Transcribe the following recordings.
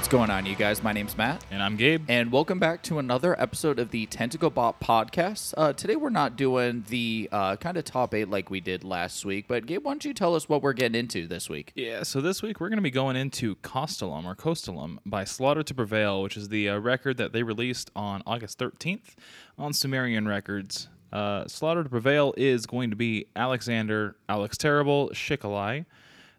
What's going on, you guys? My name's Matt. And I'm Gabe. And welcome back to another episode of the Tentacle Bot podcast. Uh, today we're not doing the uh, kind of top eight like we did last week, but Gabe, why don't you tell us what we're getting into this week? Yeah, so this week we're going to be going into Kostolom or Kostolom by Slaughter to Prevail, which is the uh, record that they released on August 13th on Sumerian Records. Uh, Slaughter to Prevail is going to be Alexander, Alex Terrible, Shikolai,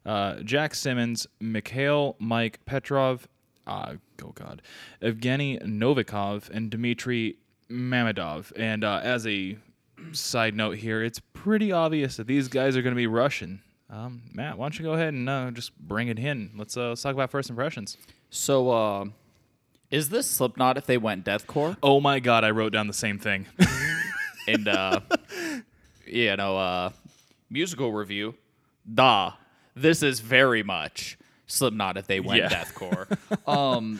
uh, Jack Simmons, Mikhail, Mike Petrov, uh, oh god, Evgeny Novikov, and Dmitry Mamedov. And uh, as a side note here, it's pretty obvious that these guys are going to be Russian. Um, Matt, why don't you go ahead and uh, just bring it in? Let's, uh, let's talk about first impressions. So, uh, is this Slipknot if they went deathcore? Oh my god, I wrote down the same thing. and uh, you know, uh, musical review. Da, this is very much Slipknot if they went Yeah. deathcore. um,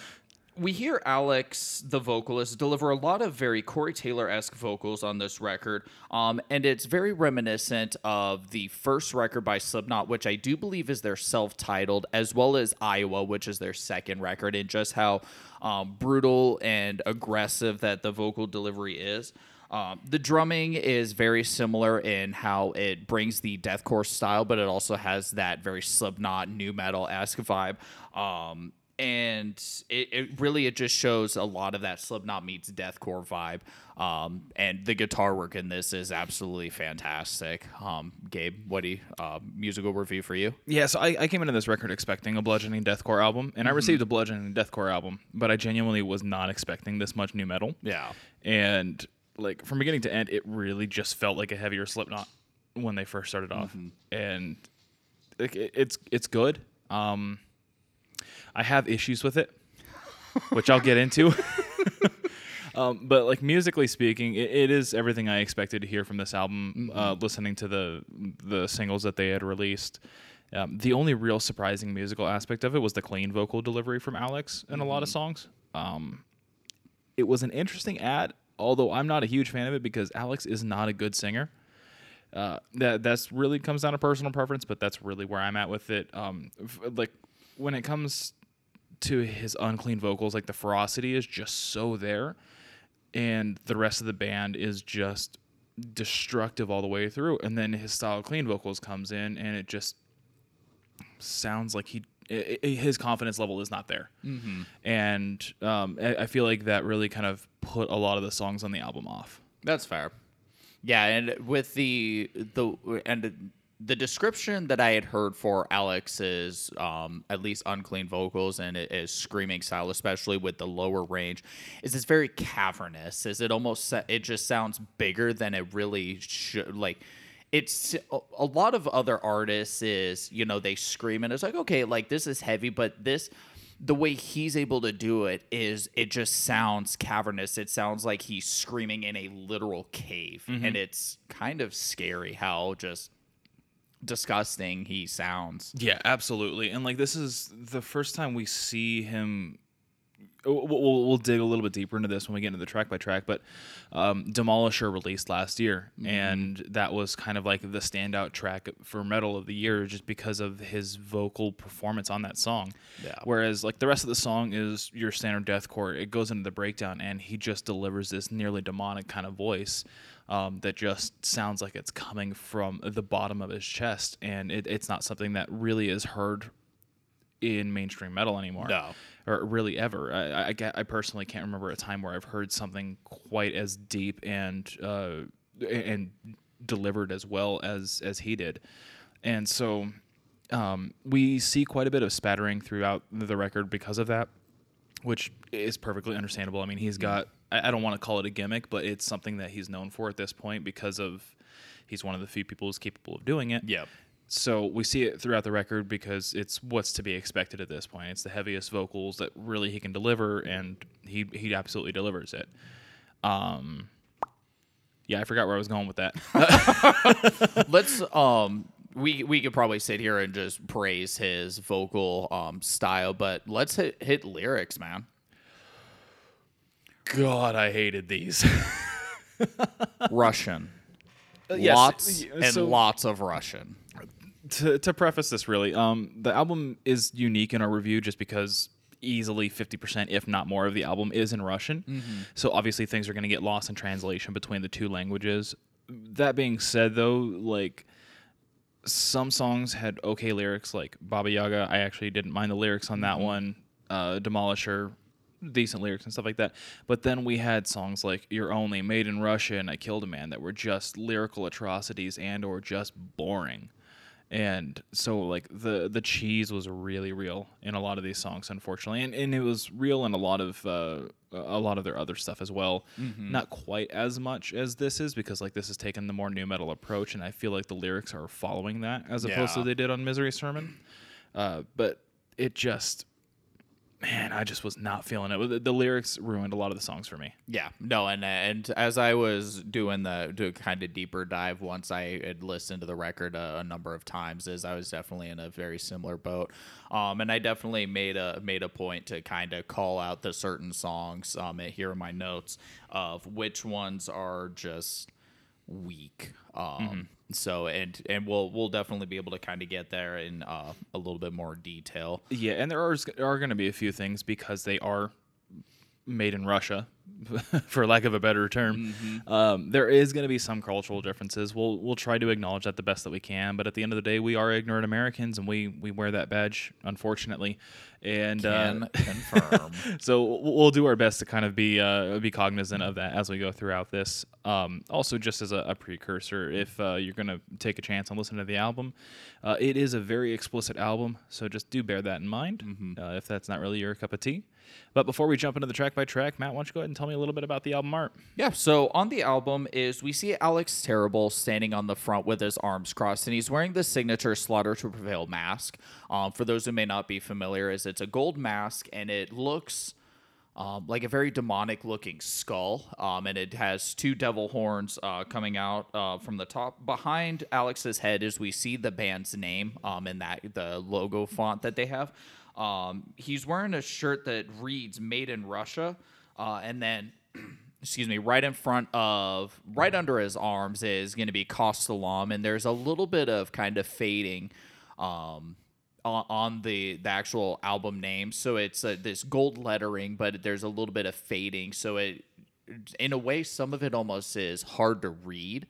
we hear Alex, the vocalist, deliver a lot of very Corey Taylor esque vocals on this record, um, and it's very reminiscent of the first record by Slipknot, which I do believe is their self titled, as well as Iowa, which is their second record, and just how um, brutal and aggressive that the vocal delivery is. Um, the drumming is very similar in how it brings the deathcore style, but it also has that very Slipknot nu metal esque vibe. Um, and it, it really it just shows a lot of that Slipknot meets deathcore vibe. Um, and the guitar work in this is absolutely fantastic. Um, Gabe, what do you, uh, musical review for you? yeah, so I, I came into this record expecting a bludgeoning deathcore album, and I received a bludgeoning deathcore album, but I genuinely was not expecting this much nu metal. Yeah. and like from beginning to end it really just felt like a heavier slipknot when they first started off. And like, it, it's it's good. Um i have issues with it which i'll get into. Um, but like musically speaking it, it is everything i expected to hear from this album uh, listening to the the singles that they had released. Um, the only real surprising musical aspect of it was the clean vocal delivery from alex in a lot of songs. Um, it was an interesting ad, although I'm not a huge fan of it because Alex is not a good singer. Uh, that that's really comes down to personal preference, but that's really where I'm at with it. Um, f- like when it comes to his unclean vocals, like the ferocity is just so there, and the rest of the band is just destructive all the way through. And then his style clean vocals comes in, and it just sounds like he i i his confidence level is not there, mm-hmm. and um, I, I feel like that really kind of put a lot of the songs on the album off. That's fair. Yeah, and with the the and the description that I had heard for Alex's um, at least unclean vocals and it is screaming style, especially with the lower range, is it's very cavernous. Is it almost it just sounds bigger than it really should like. It's a- lot of other artists is you know they scream and it's like okay like this is heavy but this the way he's able to do it is it just sounds cavernous. It sounds like he's screaming in a literal cave. Mm-hmm. And it's kind of scary how just disgusting he sounds. Yeah, absolutely. And like this is the first time we see him. We'll, we'll, we'll dig a little bit deeper into this when we get into the track by track, but um, Demolisher released last year, and that was kind of like the standout track for metal of the year just because of his vocal performance on that song. Yeah. Whereas like the rest of the song is your standard deathcore. It goes into the breakdown, and he just delivers this nearly demonic kind of voice um, that just sounds like it's coming from the bottom of his chest, and it, it's not something that really is heard in mainstream metal anymore. No. Or really ever. I, I, I personally can't remember a time where I've heard something quite as deep and uh, and delivered as well as as he did. And so um, we see quite a bit of spattering throughout the record because of that, which is perfectly understandable. I mean, he's got I, I don't want to call it a gimmick, but it's something that he's known for at this point because of he's one of the few people who's capable of doing it. Yep. So we see it throughout the record because it's what's to be expected at this point. It's the heaviest vocals that really he can deliver, and he he absolutely delivers it. Um, yeah, I forgot where I was going with that. Let's um we we could probably sit here and just praise his vocal um style, but let's hit hit lyrics, man. God, I hated these. Russian. yes, lots y- and lots of Russian. To, to preface this really um, the album is unique in our review just because easily 50% if not more of the album is in Russian. So obviously things are going to get lost in translation between the two languages. That being said though, like some songs had okay lyrics like Baba Yaga. I actually didn't mind the lyrics on that one. Uh, Demolisher, decent lyrics and stuff like that. But then we had songs like You're Only, Made in Russia, and I Killed a Man that were just lyrical atrocities and or just boring. And so like the the cheese was really real in a lot of these songs, unfortunately, and, and it was real in a lot of uh, a lot of their other stuff as well. Not quite as much as this is because like this is taking the more nu metal approach, and I feel like the lyrics are following that as opposed to Yeah. they did on Misery Sermon. Uh, but it just, man, I just was not feeling it. The, the lyrics ruined a lot of the songs for me. Yeah, no, and and as I was doing the do kind of deeper dive once I had listened to the record a, a number of times, is I was definitely in a very similar boat, um, and I definitely made a made a point to kind of call out the certain songs um here in my notes of which ones are just weak. Um, so and and we'll we'll definitely be able to kind of get there in uh, a little bit more detail. Yeah, and there are are going to be a few things because they are made in Russia, for lack of a better term. Um, there is going to be some cultural differences. We'll we'll try to acknowledge that the best that we can, but at the end of the day, we are ignorant Americans, and we we wear that badge, unfortunately. And Can uh, confirm. so we'll we'll do our best to kind of be uh, be cognizant of that as we go throughout this. Um, also, just as a, a precursor, if uh, you're going to take a chance on listening to the album, uh, it is a very explicit album, so just do bear that in mind uh, if that's not really your cup of tea. But before we jump into the track by track, Matt, why don't you go ahead and tell me a little bit about the album art? Yeah, so on the album is we see Alex Terrible standing on the front with his arms crossed, and he's wearing the signature Slaughter to Prevail mask. Um, for those who may not be familiar, is it's a gold mask and it looks um, like a very demonic looking skull, um, and it has two devil horns uh, coming out uh, from the top. Behind Alex's head is we see the band's name um, in that the logo font that they have. Um, he's wearing a shirt that reads "Made in Russia," uh, and then excuse me, right in front of, right under his arms is going to be Kostolom, and there's a little bit of kind of fading um, on, on the the actual album name. So it's uh, this gold lettering, but there's a little bit of fading. So it, in a way, some of it almost is hard to read.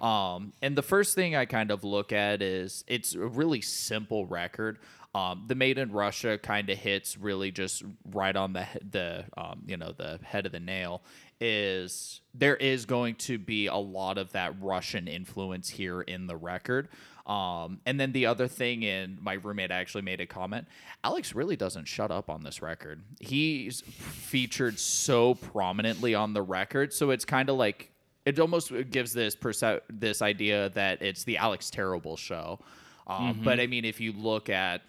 Um, and the first thing I kind of look at is it's a really simple record. Um, the Made in Russia kind of hits really just right on the the um, you know the head of the nail. Is there is going to be a lot of that Russian influence here in the record. Um, and then the other thing, and my roommate actually made a comment. Alex really doesn't shut up on this record. He's featured so prominently on the record, so it's kind of like it almost gives this perce- this idea that it's the Alex Terrible show. Um, But I mean, if you look at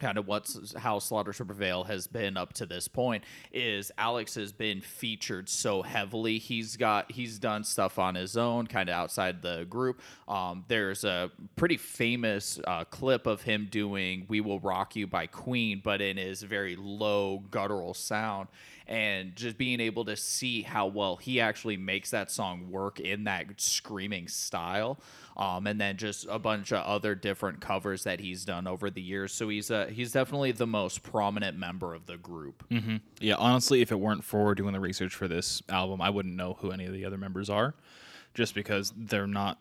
kind of what's how Slaughter to Prevail has been up to this point is Alex has been featured so heavily. He's got he's done stuff on his own, kind of outside the group. Um, there's a pretty famous uh, clip of him doing "We Will Rock You" by Queen, but in his very low guttural sound. And just being able to see how well he actually makes that song work in that screaming style, um, and then just a bunch of other different covers that he's done over the years. So he's uh, he's definitely the most prominent member of the group. Yeah, honestly, if it weren't for doing the research for this album, I wouldn't know who any of the other members are, just because they're not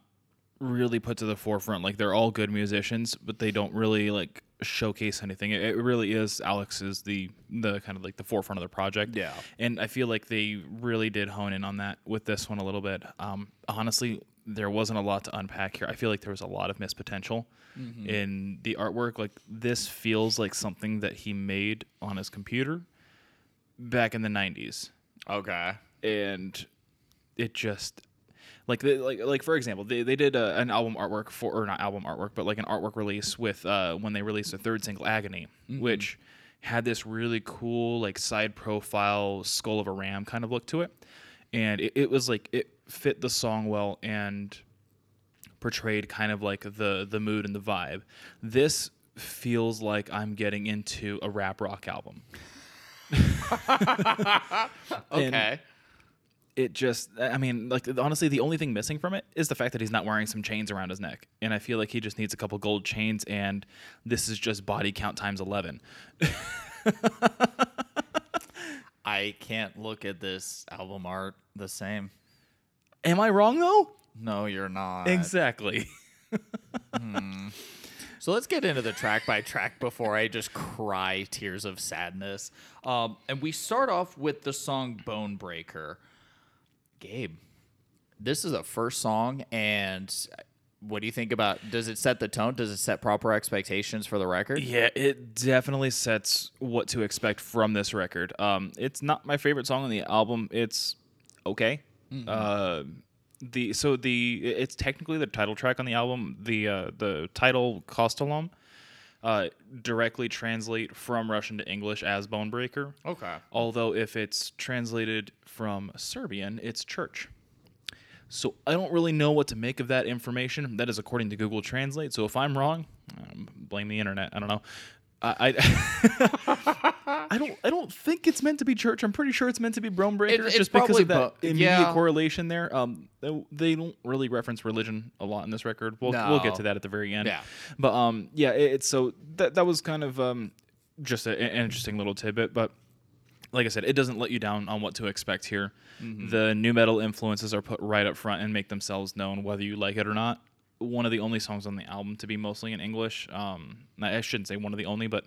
really put to the forefront. Like they're all good musicians, but they don't really like showcase anything. It, it really is Alex is the the kind of like the forefront of the project. Yeah. and I feel like they really did hone in on that with this one a little bit. Um, honestly, there wasn't a lot to unpack here. I feel like there was a lot of missed potential in the artwork. Like this feels like something that he made on his computer back in the 90s Okay. and it just like the, like like for example they, they did a, an album artwork for or not album artwork but like an artwork release with uh when they released the third single agony which had this really cool like side profile skull of a ram kind of look to it. And it, it was like it fit the song well and portrayed kind of like the the mood and the vibe. This feels like i'm getting into a rap rock album. Okay. It just i mean like honestly the only thing missing from it is the fact that he's not wearing some chains around his neck and i feel like he just needs a couple gold chains and this is just body count times 11 I can't look at this album art the same. Am I wrong though? No, you're not. Exactly. So let's get into the track by track before I just cry tears of sadness. Um, and we start off with the song Bone Breaker. Gabe, this is a first song, and what do you think about? Does it set the tone? Does it set proper expectations for the record? Yeah, it definitely sets what to expect from this record. Um, it's not my favorite song on the album. It's okay. Uh, the so the it's technically the title track on the album. The uh, the title Kostolom uh, directly translate from Russian to English as Bone Breaker. Okay. Although if it's translated from Serbian, it's church. So I don't really know what to make of that information. That is according to Google Translate. So if I'm wrong, um, blame the internet. I don't know. I I, I don't I don't think it's meant to be church. I'm pretty sure it's meant to be Bone Breaker, it's just because of that bo- immediate yeah. correlation there. Um, they, they don't really reference religion a lot in this record. We'll we'll get to that at the very end. Yeah. But um, yeah, it, it's so that that was kind of um just a, an interesting little tidbit, but like I said, it doesn't let you down on what to expect here. The nu metal influences are put right up front and make themselves known whether you like it or not. One of the only songs on the album to be mostly in English. Um, I shouldn't say one of the only, but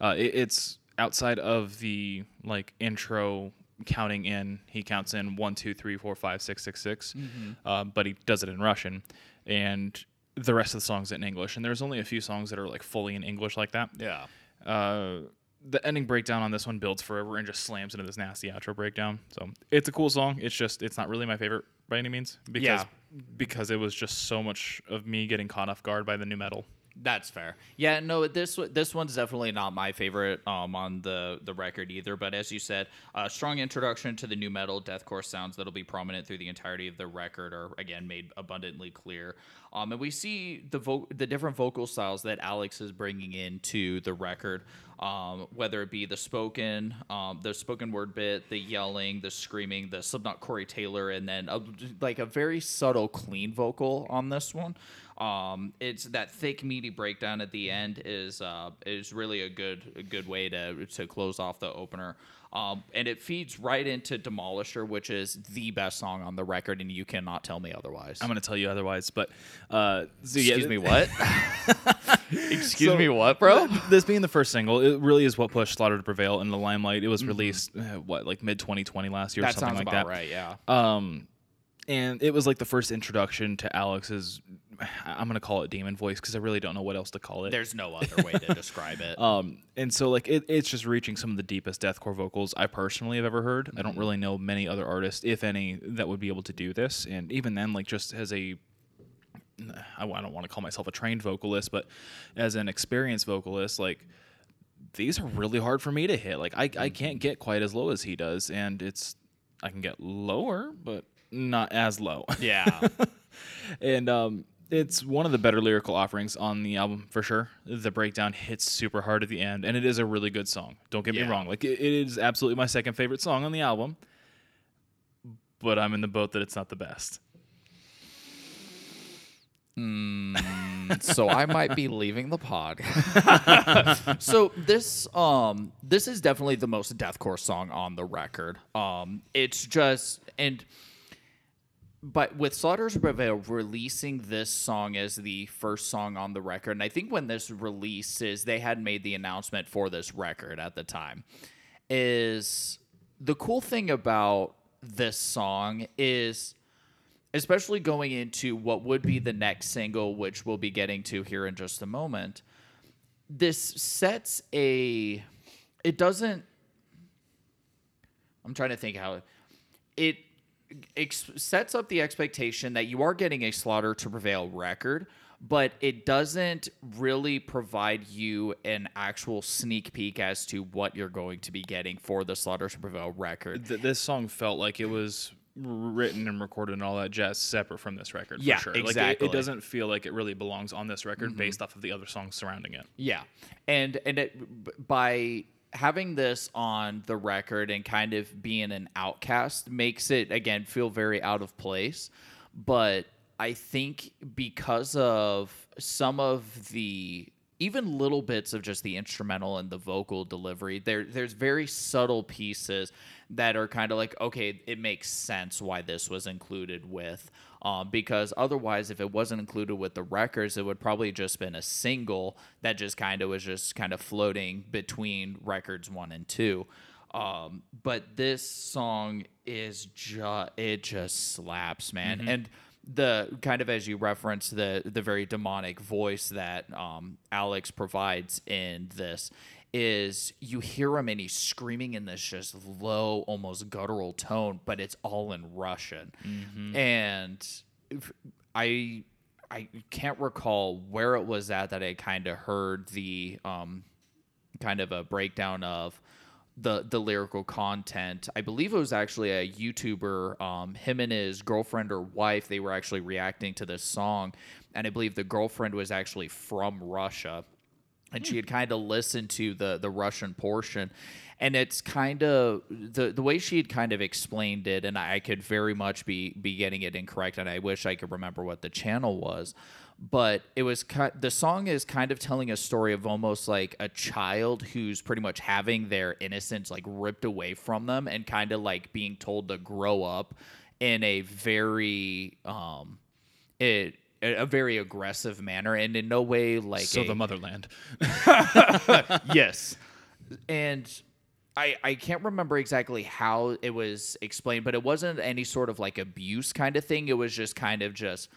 uh, it, it's outside of the like intro counting in. He counts in one, two, three, four, five, six, six, six. Uh, but he does it in Russian, and the rest of the songs in English. And there's only a few songs that are like fully in English like that. Yeah. Uh, the ending breakdown on this one builds forever and just slams into this nasty outro breakdown. So it's a cool song. It's just it's not really my favorite by any means because Yeah. because it was just so much of me getting caught off guard by the nu metal. That's fair. Yeah, no, this this one's definitely not my favorite um, on the the record either. But as you said, a strong introduction to the nu metal deathcore sounds that'll be prominent through the entirety of the record are again made abundantly clear. Um, and we see the vo- the different vocal styles that Alex is bringing into the record, um, whether it be the spoken, um, the spoken word bit, the yelling, the screaming, the Slipknot Corey Taylor, and then a, like a very subtle clean vocal on this one. Um, it's that thick, meaty breakdown at the end is uh, is really a good a good way to to close off the opener. Um, and it feeds right into Demolisher, which is the best song on the record, and you cannot tell me otherwise. I'm gonna tell you otherwise, but uh, so yeah, Excuse me, what? Excuse So- me, what, bro? This being the first single, it really is what pushed Slaughter to Prevail in the limelight. It was Mm-hmm. released uh, what like mid 2020 last year or That something sounds like about that. right. Yeah. Um, and it was like the first introduction to Alex's. I'm gonna call it demon voice because I really don't know what else to call it. There's no other way to describe it. Um, and so like it, it's just reaching some of the deepest deathcore vocals I personally have ever heard. I don't really know many other artists, if any, that would be able to do this. And even then, like just as a, I don't want to call myself a trained vocalist, but as an experienced vocalist, like these are really hard for me to hit. Like I, I can't get quite as low as he does, and it's I can get lower, but not as low. yeah. and um, it's one of the better lyrical offerings on the album for sure. The breakdown hits super hard at the end, and it is a really good song. Don't get Yeah. me wrong; like it, it is absolutely my second favorite song on the album. But I'm in the boat that it's not the best. So I might be leaving the pod. so this um this is definitely the most deathcore song on the record. Um it's just and but with Slaughter's Prevail releasing this song as the first song on the record, and I think when this releases, they had made the announcement for this record at the time. Is the cool thing about this song is especially going into what would be the next single, which we'll be getting to here in just a moment. This sets a. It doesn't. I'm trying to think how it ex- sets up the expectation that you are getting a Slaughter to Prevail record, but it doesn't really provide you an actual sneak peek as to what you're going to be getting for the Slaughter to Prevail record. Th- this song felt like it was written and recorded and all that jazz separate from this record. Yeah, for sure. Like it- exactly. it, doesn't feel like it really belongs on this record mm-hmm. based off of the other songs surrounding it. Yeah, and and it, by having this on the record and kind of being an outcast makes it again feel very out of place. But I think because of some of the even little bits of just the instrumental and the vocal delivery. There, there's very subtle pieces that are kind of like, okay, it makes sense why this was included with. Um, because otherwise, if it wasn't included with the records, it would probably just been a single that just kind of was just kind of floating between records one and two. Um, but this song is just it just slaps, man. And the kind of as you reference the the very demonic voice that um, Alex provides in this is you hear him and he's screaming in this just low, almost guttural tone, but it's all in Russian, and if- I I can't recall where it was at that I kind of heard the um, kind of a breakdown of the the lyrical content. I believe it was actually a YouTuber, um, him and his girlfriend or wife. They were actually reacting to this song, and I believe the girlfriend was actually from Russia, and she had kind of listened to the the Russian portion. And it's kind of the the way she had kind of explained it, and I could very much be be getting it incorrect, and I wish I could remember what the channel was but it was ki- the song is kind of telling a story of almost like a child who's pretty much having their innocence like ripped away from them and kind of like being told to grow up in a very um it a very aggressive manner and in no way like So a- the motherland. yes. And I I can't remember exactly how it was explained, but it wasn't any sort of like abuse kind of thing. It was just kind of just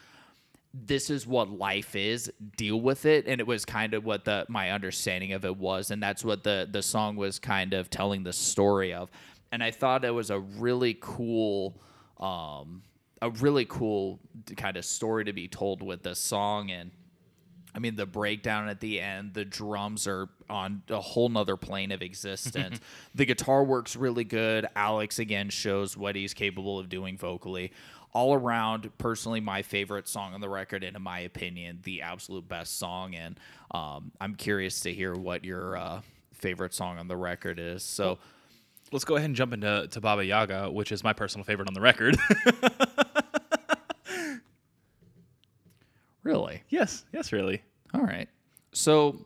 this is what life is deal with it and it was kind of what the my understanding of it was and that's what the the song was kind of telling the story of and i thought it was a really cool um a really cool kind of story to be told with this song and I mean, the breakdown at the end, the drums are on a whole nother plane of existence. the guitar works really good. Alex, again, shows what he's capable of doing vocally. All around, personally, my favorite song on the record, and in my opinion, the absolute best song. And um, I'm curious to hear what your uh, favorite song on the record is. So, Let's go ahead and jump into to Baba Yaga, which is my personal favorite on the record. really? yes, yes, really. All right. So,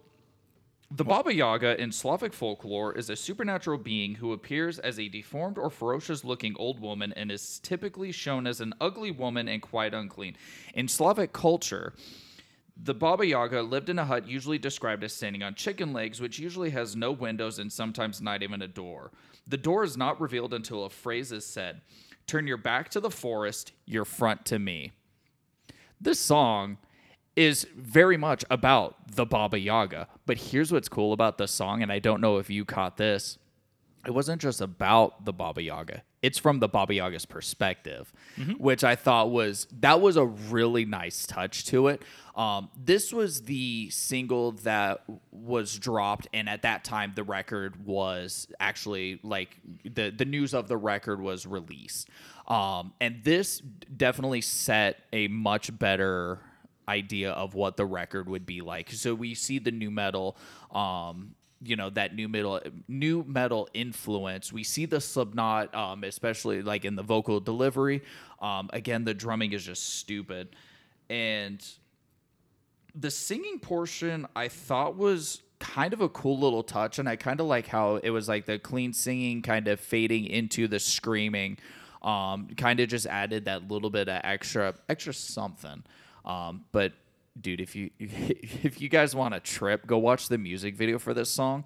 the Baba Yaga in Slavic folklore is a supernatural being who appears as a deformed or ferocious looking old woman and is typically shown as an ugly woman and quite unclean. In Slavic culture, the Baba Yaga lived in a hut usually described as standing on chicken legs, which usually has no windows and sometimes not even a door. The door is not revealed until a phrase is said Turn your back to the forest, your front to me this song is very much about the Baba Yaga. But here's what's cool about the song, and I don't know if you caught this. It wasn't just about the Baba Yaga. It's from the Baba Yaga's perspective, which I thought was that was a really nice touch to it. Um, this was the single that was dropped, and at that time, the record was actually like the the news of the record was released. Um, and this definitely set a much better idea of what the record would be like. So we see the nu metal, um, you know, that nu metal, nu metal influence. We see the Slipknot, um, especially like in the vocal delivery. Um, again, the drumming is just stupid, and the singing portion I thought was kind of a cool little touch, and I kind of like how it was like the clean singing kind of fading into the screaming. Um, kind of just added that little bit of extra, extra something. Um, but dude, if you if you guys want a trip, go watch the music video for this song.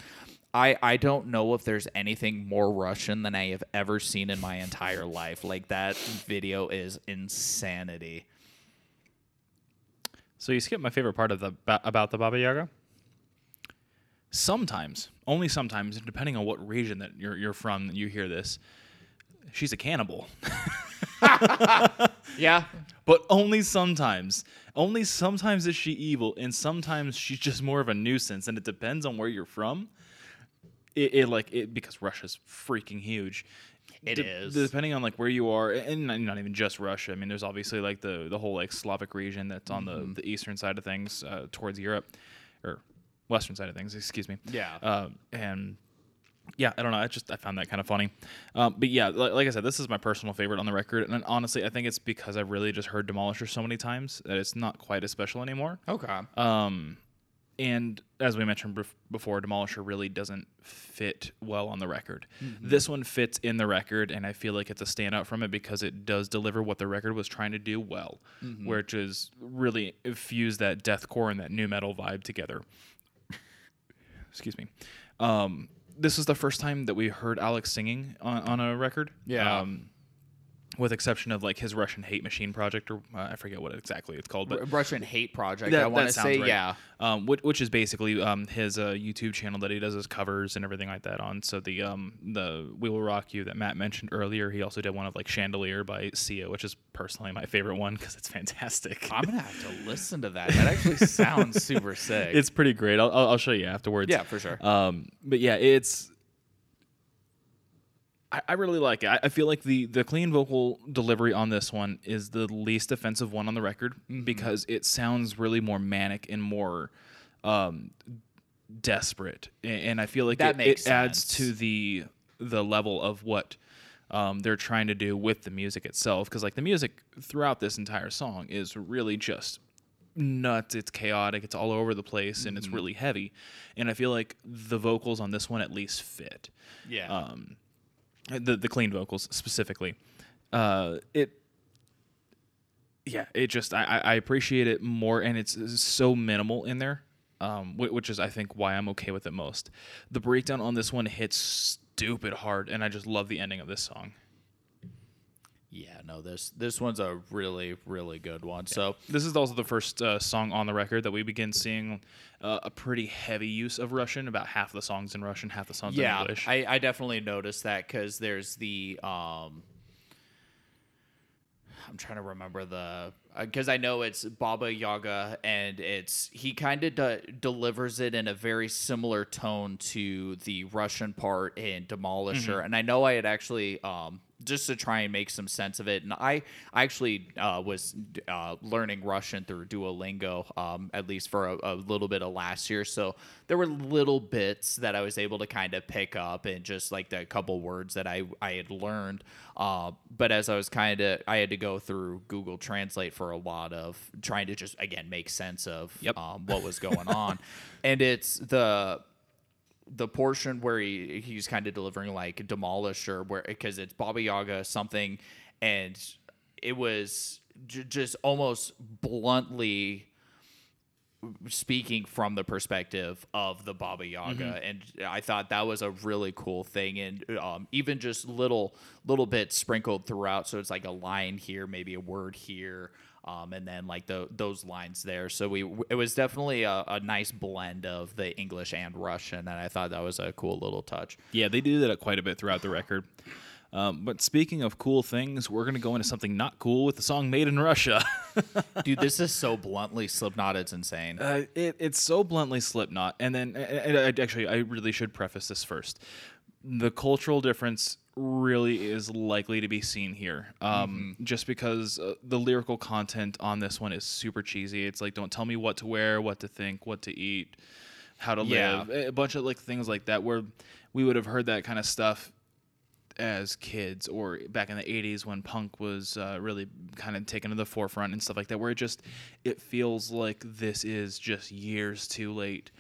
I I don't know if there's anything more Russian than I have ever seen in my entire life. Like that video is insanity. So you skip my favorite part of the about the Baba Yaga. Sometimes, only sometimes, depending on what region that you're you're from, you hear this. She's a cannibal, Yeah, but only sometimes. Only sometimes is she evil, and sometimes she's just more of a nuisance. And it depends on where you're from. It, it like it because Russia's freaking huge. It It is. depending on like where you are, and not even just Russia. I mean, there's obviously like the the whole like Slavic region that's on Mm-hmm. the the eastern side of things uh, towards Europe, or western side of things. Excuse me. Yeah. Um, and yeah, I don't know. I just I found that kind of funny. Um, but yeah, like, like I said, this is my personal favorite on the record, and honestly, I think it's because I've really just heard Demolisher so many times that it's not quite as special anymore. okay. Um, and as we mentioned bef- before, Demolisher really doesn't fit well on the record. Mm-hmm. This one fits in the record, and I feel like it's a standout from it because it does deliver what the record was trying to do well, Mm-hmm. which is really fuse that deathcore and that nu metal vibe together. Excuse me. Um, this is the first time that we heard Alex singing on, on a record. Yeah. Um, with exception of like his Russian Hate Machine project, or uh, I forget what exactly it's called, but R- Russian hate project. that- I want to say, right. yeah. um, which, which is basically um, his uh, YouTube channel that he does his covers and everything like that on. So the um, the We Will Rock You that Matt mentioned earlier, he also did one of like Chandelier by Sia, which is personally my favorite one because it's fantastic. I'm gonna have to listen to that. That actually sounds super sick. it's pretty great. I'll, I'll I'll show you afterwards. yeah, for sure. Um, but yeah, it's. I, I really like it. I, I feel like the the clean vocal delivery on this one is the least offensive one on the record Mm-hmm. because it sounds really more manic and more um, desperate, A- and I feel like That it, makes it adds to the the level of what. Um, they're trying to do with the music itself because like the music throughout this entire song is really just nuts. It's chaotic. It's all over the place, and Mm-hmm. it's really heavy. And I feel like the vocals on this one at least fit. yeah. Um, the the clean vocals specifically. Uh, it. Yeah, it just I, I appreciate it more, and it's so minimal in there, um, whi- which is I think why I'm okay with it most. The breakdown on this one hits stupid hard, and I just love the ending of this song. Yeah. No, this this one's a really really good one. So This is also the first uh, song on the record that we begin seeing uh, a pretty heavy use of Russian. About half the songs in Russian, half the songs yeah, in English. I, I definitely noticed that because there's the um. I'm trying to remember the because I know it's Baba Yaga and it's he kind of de- delivers it in a very similar tone to the Russian part in Demolisher, and I know I had actually um just to try and make some sense of it, and I I actually uh, was uh, learning Russian through Duolingo um, at least for a, a little bit of last year, so there were little bits that I was able to kind of pick up and just like the couple words that I I had learned. Uh, but as I was kind of, I had to go through Google Translate for a lot of trying to just again make sense of Yep. um, what was going on, and it's the the portion where he he's kind of delivering like demolisher where because it's Baba Yaga something, and it was j- just almost bluntly speaking from the perspective of the Baba Yaga, and I thought that was a really cool thing, and um, even just little little bits sprinkled throughout. So it's like a line here, maybe a word here, um, and then like the those lines there. So we it was definitely a, a nice blend of the English and Russian, and I thought that was a cool little touch. Yeah, they do that quite a bit throughout the record. Um, but speaking of cool things, we're going to go into something not cool with the song "Made in Russia." Dude, this is so bluntly Slipknot. It's insane. uh, it, it's so bluntly Slipknot, and then and I, actually, I really should preface this first. The cultural difference really is likely to be seen here, um, just because uh, the lyrical content on this one is super cheesy. It's like, don't tell me what to wear, what to think, what to eat, how to Yeah. live, a bunch of like things like that, where we would have heard that kind of stuff as kids or back in the 80s when punk was uh, really kind of taken to the forefront and stuff like that where it just it feels like this is just years too late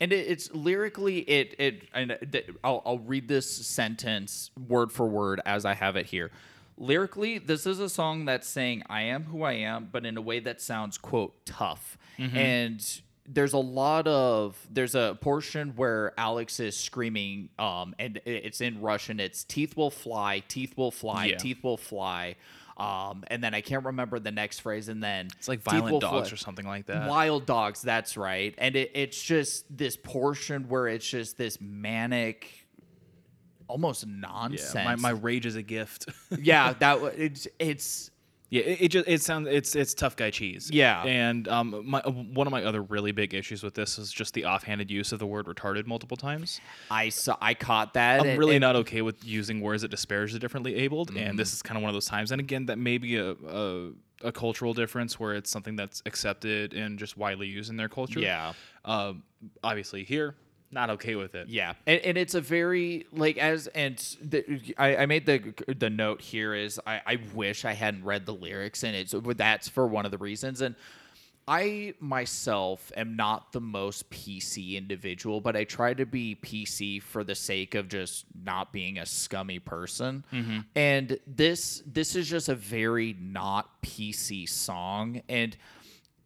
and it, it's lyrically it it and uh, I'll, I'll read this sentence word for word as I have it here. Lyrically, this is a song that's saying I am who I am, but in a way that sounds quote tough. Mm-hmm. And there's a lot of there's a portion where Alex is screaming, um, and it's in Russian. It's teeth will fly, teeth will fly, Yeah. teeth will fly. Um, and then I can't remember the next phrase, and then it's like violent dogs fly. or something like that Wild Dogs, that's right. And it, it's just this portion where it's just this manic, almost yeah nonsense. my, my rage is a gift yeah, that it's it's yeah it, it just it sounds it's it's tough guy cheese Yeah. and um my one of my other really big issues with this is just the offhanded use of the word retarded multiple times I saw I caught that. I'm really not okay with using words that disparage the differently abled, and this is kind of one of those times. And again, that may be a, a a cultural difference where it's something that's accepted and just widely used in their culture. Yeah. Um, obviously, here, not okay with it. Yeah, and, and it's a very like as and the, I, I made the the note here is I, I wish I hadn't read the lyrics and it's that's for one of the reasons. And I myself am not the most PC individual, but I try to be PC for the sake of just not being a scummy person. Mm-hmm. And this this is just a very not PC song. And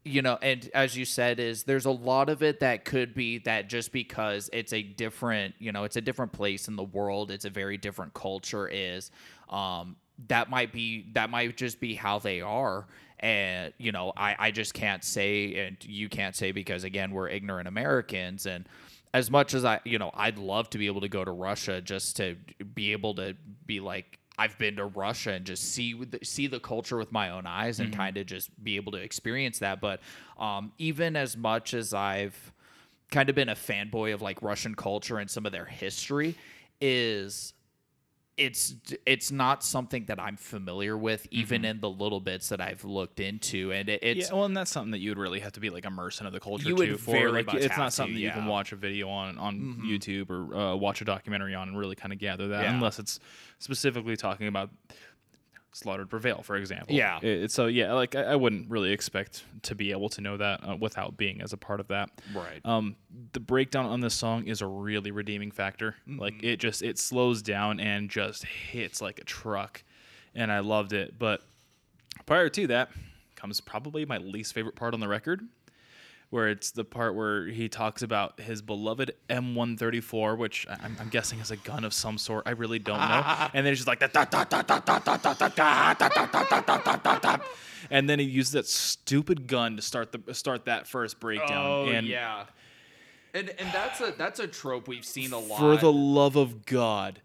you know and as you said is there's a lot of it that could be that just because it's a different you know it's a different place in the world it's a very different culture is um that might be that might just be how they are. And you know i i just can't say and you can't say because again we're ignorant americans. And as much as i you know i'd love to be able to go to russia just to be able to be like I've been to Russia and just see the, see the culture with my own eyes and kind of just be able to experience that. But um, even as much as I've kind of been a fanboy of like Russian culture and some of their history, is it's it's not something that I'm familiar with, even in the little bits that I've looked into, and it, it's yeah, well, and that's something that you would really have to be like immersed into the culture You would too. For like, it's not to, something that you can watch a video on on YouTube or uh, watch a documentary on and really kind of gather that, Yeah. unless it's specifically talking about Slaughter to Prevail, for example. Yeah. It- it's so yeah, like I, I wouldn't really expect to be able to know that uh, without being as a part of that. Right. Um, the breakdown on this song is a really redeeming factor. Like it just it slows down and just hits like a truck, and I loved it. But prior to that comes probably my least favorite part on the record, where it's the part where he talks about his beloved M134, which I'm, I'm guessing is a gun of some sort. I really don't know. And then he's just like that. And then he uses that stupid gun to start the start that first breakdown. Oh and yeah, and and that's a that's a trope we've seen a lot. For the love of God,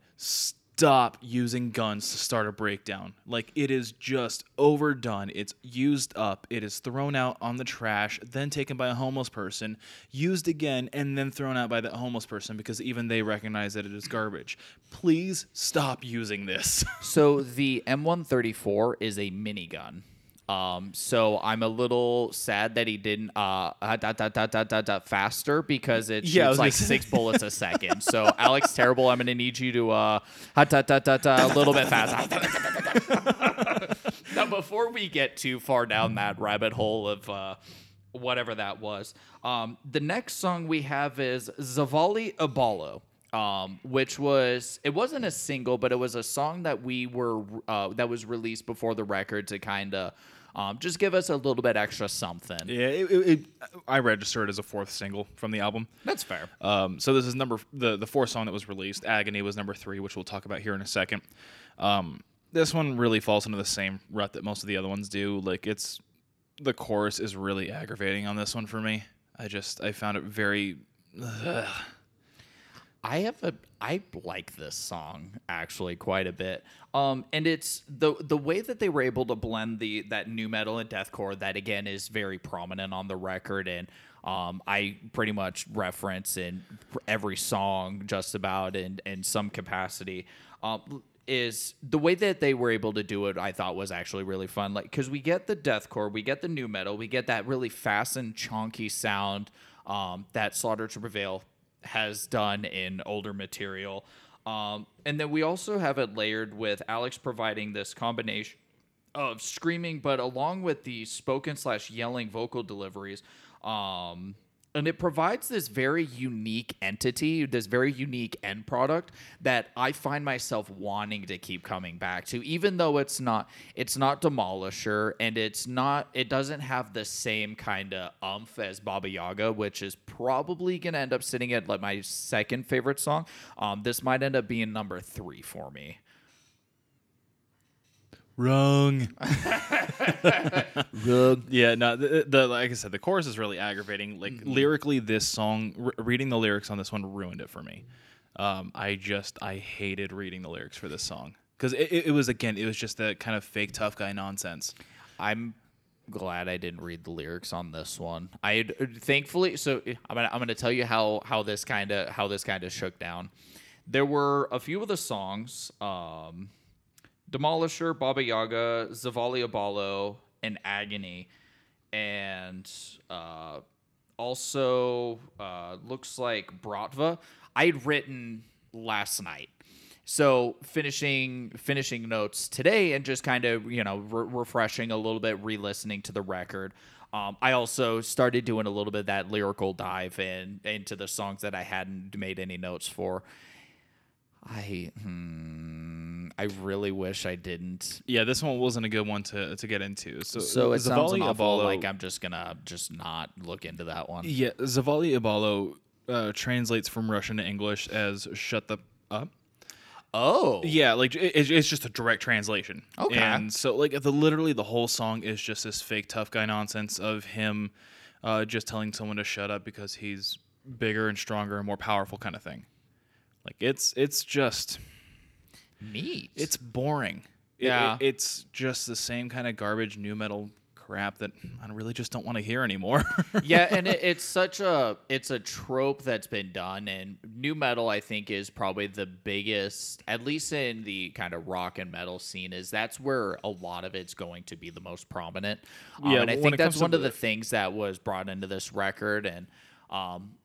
using guns to start a breakdown. Like it is just overdone. It's used up. It is thrown out on the trash, then taken by a homeless person, used again, and then thrown out by that homeless person because even they recognize that it is garbage. Please stop using this. So the M134 is a minigun. Um, so I'm a little sad that he didn't uh uh, dot, dot, dot, dot, dot, dot, faster because it Yeah, shoots like six bullets a second. So Alex Terrible, I'm gonna need you to uh dot, dot, dot, dot, dot, a little bit faster. now before we get too far down that rabbit hole of uh whatever that was, um, the next song we have is Zavali Ebalo um, which was it wasn't a single, but it was a song that we were uh, that was released before the record to kind of um, just give us a little bit extra something. yeah, it, it, it, I registered as a fourth single from the album. That's fair. Um, so this is number the the fourth song that was released. Agony was number three, which we'll talk about here in a second. Um, this one really falls into the same rut that most of the other ones do. Like it's the chorus is really aggravating on this one for me. I just I found it very. ugh. I have a I like this song actually quite a bit. Um and it's the the way that they were able to blend the that nu metal and deathcore that again is very prominent on the record and um I pretty much reference in every song just about in in some capacity. Um is the way that they were able to do it I thought was actually really fun like cuz we get the deathcore, we get the nu metal, we get that really fast and chunky sound um that Slaughter to Prevail has done in older material. Um, and then we also have it layered with Alex providing this combination of screaming, but along with the spoken slash yelling vocal deliveries. Um, and it provides this very unique entity, this very unique end product that I find myself wanting to keep coming back to, even though it's not it's not Demolisher and it's not it doesn't have the same kind of umph as Baba Yaga, which is probably gonna end up sitting at like my second favorite song. Um, this might end up being number three for me. Wrong. Wrong. Yeah, no, the, the like I said, the chorus is really aggravating. Like lyrically, this song, re- reading the lyrics on this one ruined it for me. Um, I just I hated reading the lyrics for this song because it, it, it was again, it was just that kind of fake tough guy nonsense. I'm glad I didn't read the lyrics on this one. I thankfully so I'm gonna I'm gonna tell you how how this kind of how this kind of shook down. There were a few of the songs, um, Demolisher, Baba Yaga, Zavali Ebalo, and Agony, and uh, also uh, looks like Bratva. I'd written last night. so finishing finishing notes today and just kind of you know re- refreshing a little bit, re-listening to the record. Um, I also started doing a little bit of that lyrical dive in into the songs that I hadn't made any notes for. I hmm, I really wish I didn't. Yeah, this one wasn't a good one to, to get into. So, So it sounds an awful Abalo- like I'm just gonna just not look into that one. Yeah, Zavali Ebalo uh, translates from Russian to English as "shut the up." Oh, Yeah, like it, it's- it's just a direct translation. Okay. And so like the literally the whole song is just this fake tough guy nonsense of him uh, just telling someone to shut up because he's bigger and stronger and more powerful kind of thing. Like it's it's just neat. it's boring. Yeah. it- it's just the same kind of garbage nu metal crap that I really just don't want to hear anymore. yeah, and it, it's such a it's a trope that's been done, and nu metal I think is probably the biggest, at least in the kind of rock and metal scene, is that's where a lot of it's going to be the most prominent. Um, Yeah, and I think that's one of the- the things that was brought into this record, and um,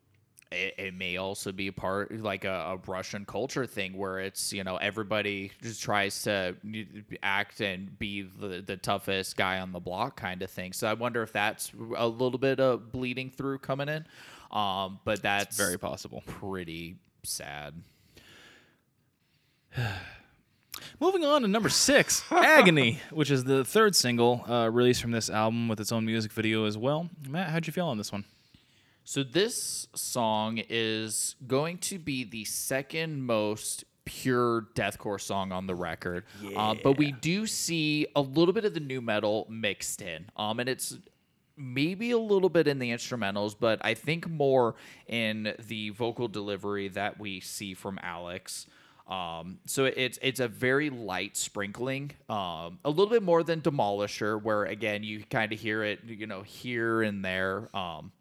it, it may also be part like a, a Russian culture thing where it's you know everybody just tries to act and be the, the toughest guy on the block kind of thing. So I wonder if that's a little bit of bleeding through coming in. Um, but that's Very possible. pretty sad. Moving on to number six, Agony, which is the third single uh, released from this album with its own music video as well. Matt, how'd you feel on this one? So this song is going to be the second most pure deathcore song on the record. Uh, but we do see a little bit of the nu metal mixed in. Um, and it's maybe a little bit in the instrumentals, but I think more in the vocal delivery that we see from Alex. Um, so it's it's a very light sprinkling, um, a little bit more than Demolisher, where again you kind of hear it, you know, here and there. Um,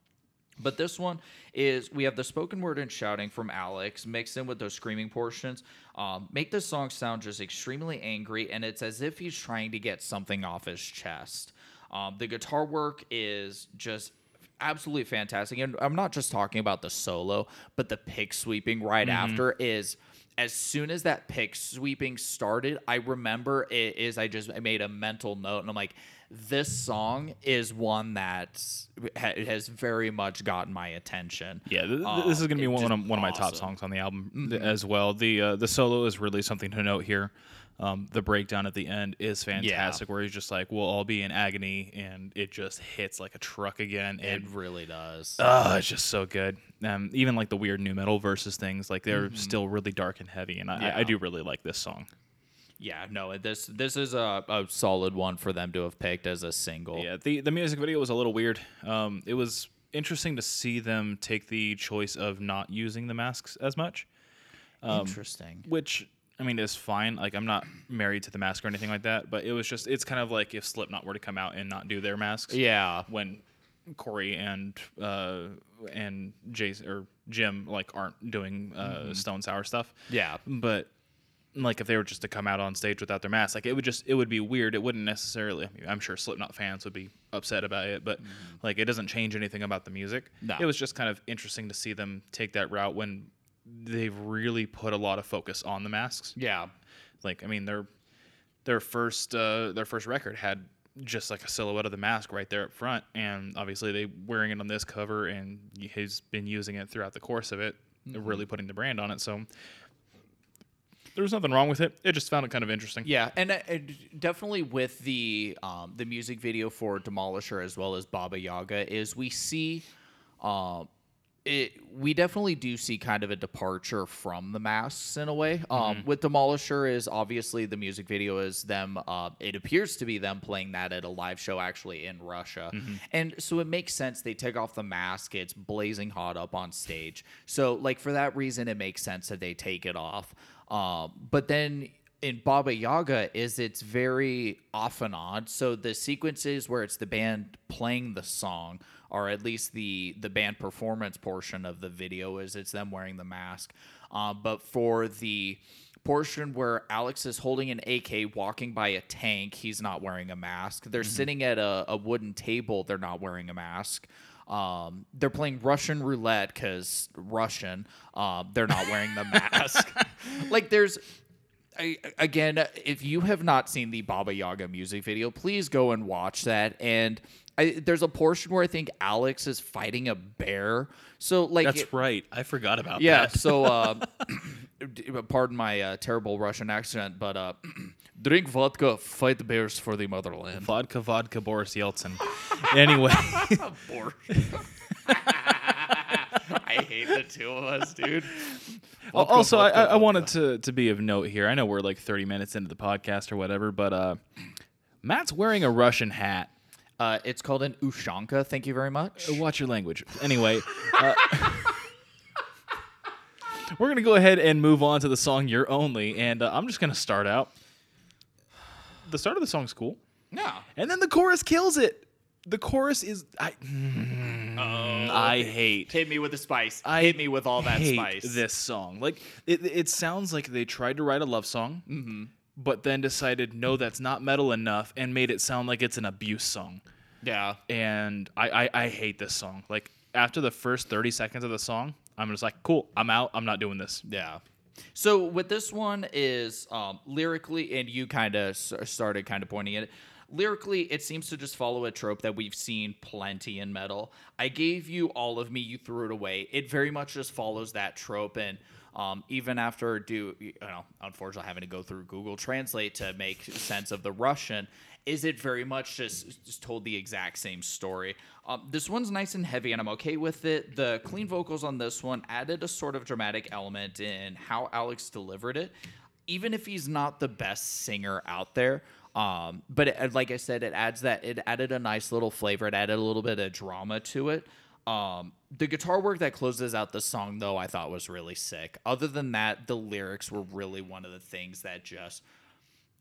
but this one is we have the spoken word and shouting from Alex mixed in with those screaming portions. Um, make the song sound just extremely angry, and it's as if he's trying to get something off his chest. Um, the guitar work is just absolutely fantastic, and I'm not just talking about the solo, but the pick sweeping right after is. As soon as that pick sweeping started, I remember it is I just I made a mental note, and I'm like, this song is one that ha- has very much gotten my attention. Yeah, th- Uh, this is going to be one of, one of my top songs on the album th- as well. The uh, the solo is really something to note here. Um, the breakdown at the end is fantastic, where he's just like, "We'll all be in agony," and it just hits like a truck again. It And really does. oh, it's just so good. Um, even like the weird nu metal versus things, like they're still really dark and heavy, and I, I, I Mm-hmm. Do really like this song. Yeah, no, this this is a, a solid one for them to have picked as a single. Yeah, the the music video was a little weird. Um, it was interesting to see them take the choice of not using the masks as much. Interesting. which I mean is fine. Like I'm not married to the mask or anything like that, but it was just it's kind of like if Slipknot were to come out and not do their masks. Yeah. When Corey and uh and Jason or Jim like aren't doing uh Stone Sour stuff. Yeah. But like if they were just to come out on stage without their mask, like it would just it would be weird. It wouldn't necessarily. I mean, I'm sure Slipknot fans would be upset about it, but like it doesn't change anything about the music. No. It was just kind of interesting to see them take that route when they've really put a lot of focus on the masks. Yeah. Like I mean, their their first uh, their first record had just like a silhouette of the mask right there up front, and obviously they wearing it on this cover, and he's been using it throughout the course of it, really putting the brand on it. So there was nothing wrong with it. I just found it kind of interesting. Yeah, and uh, uh, definitely with the um, the music video for Demolisher as well as Baba Yaga is we see, um, it we definitely do see kind of a departure from the masks in a way. Um, With Demolisher is obviously the music video is them. Uh, it appears to be them playing that at a live show actually in Russia, and so it makes sense they take off the mask. It's blazing hot up on stage, so like for that reason, it makes sense that they take it off. Um, but then in Baba Yaga is it's very off and on. So the sequences where it's the band playing the song, or at least the the band performance portion of the video, is it's them wearing the mask. Uh, but for the portion where Alex is holding an AK walking by a tank, he's not wearing a mask. They're sitting at a, a wooden table, they're not wearing a mask. Um, they're playing Russian roulette because Russian. Um, they're not wearing the mask. like there's I, again, if you have not seen the Baba Yaga music video, please go and watch that. And I, there's a portion where I think Alex is fighting a bear. So like, That's it- right. I forgot about yeah. that. So, uh, pardon my uh, terrible Russian accent, but uh, drink vodka, fight the bears for the motherland. Vodka, vodka, Boris Yeltsin. anyway, I hate the two of us, dude. Also I, I I wanted to to be of note here. I know we're like 30 minutes into the podcast or whatever, but uh, Matt's wearing a Russian hat. Uh, it's called an ushanka. Thank you very much. Watch your language. Anyway, uh, we're gonna go ahead and move on to the song "You're Only," and uh, I'm just gonna start out. The start of the song's cool, Yeah. and then the chorus kills it. The chorus is I I hate Hit me with the spice. I Hit me with all that hate spice. this song. Like it, it sounds like they tried to write a love song, Mm-hmm. but then decided no, that's not metal enough, and made it sound like it's an abuse song. Yeah. And I, I, I hate this song. Like after the first thirty seconds of the song, I'm just like, cool, I'm out. I'm not doing this. Yeah. So with this one is um, lyrically, and you kind of s- started kind of pointing at it. Lyrically, it seems to just follow a trope that we've seen plenty in metal. I gave you all of me, you threw it away. It very much just follows that trope, and um, even after do you know, unfortunately having to go through Google Translate to make sense of the Russian, is it very much just, just told the exact same story? Um, this one's nice and heavy, and I'm okay with it. The clean vocals on this one added a sort of dramatic element in how Alex delivered it, even if he's not the best singer out there. Um, but it, like I said, it adds that it added a nice little flavor. It added a little bit of drama to it. Um, the guitar work that closes out the song, though, I thought was really sick. Other than that, the lyrics were really one of the things that just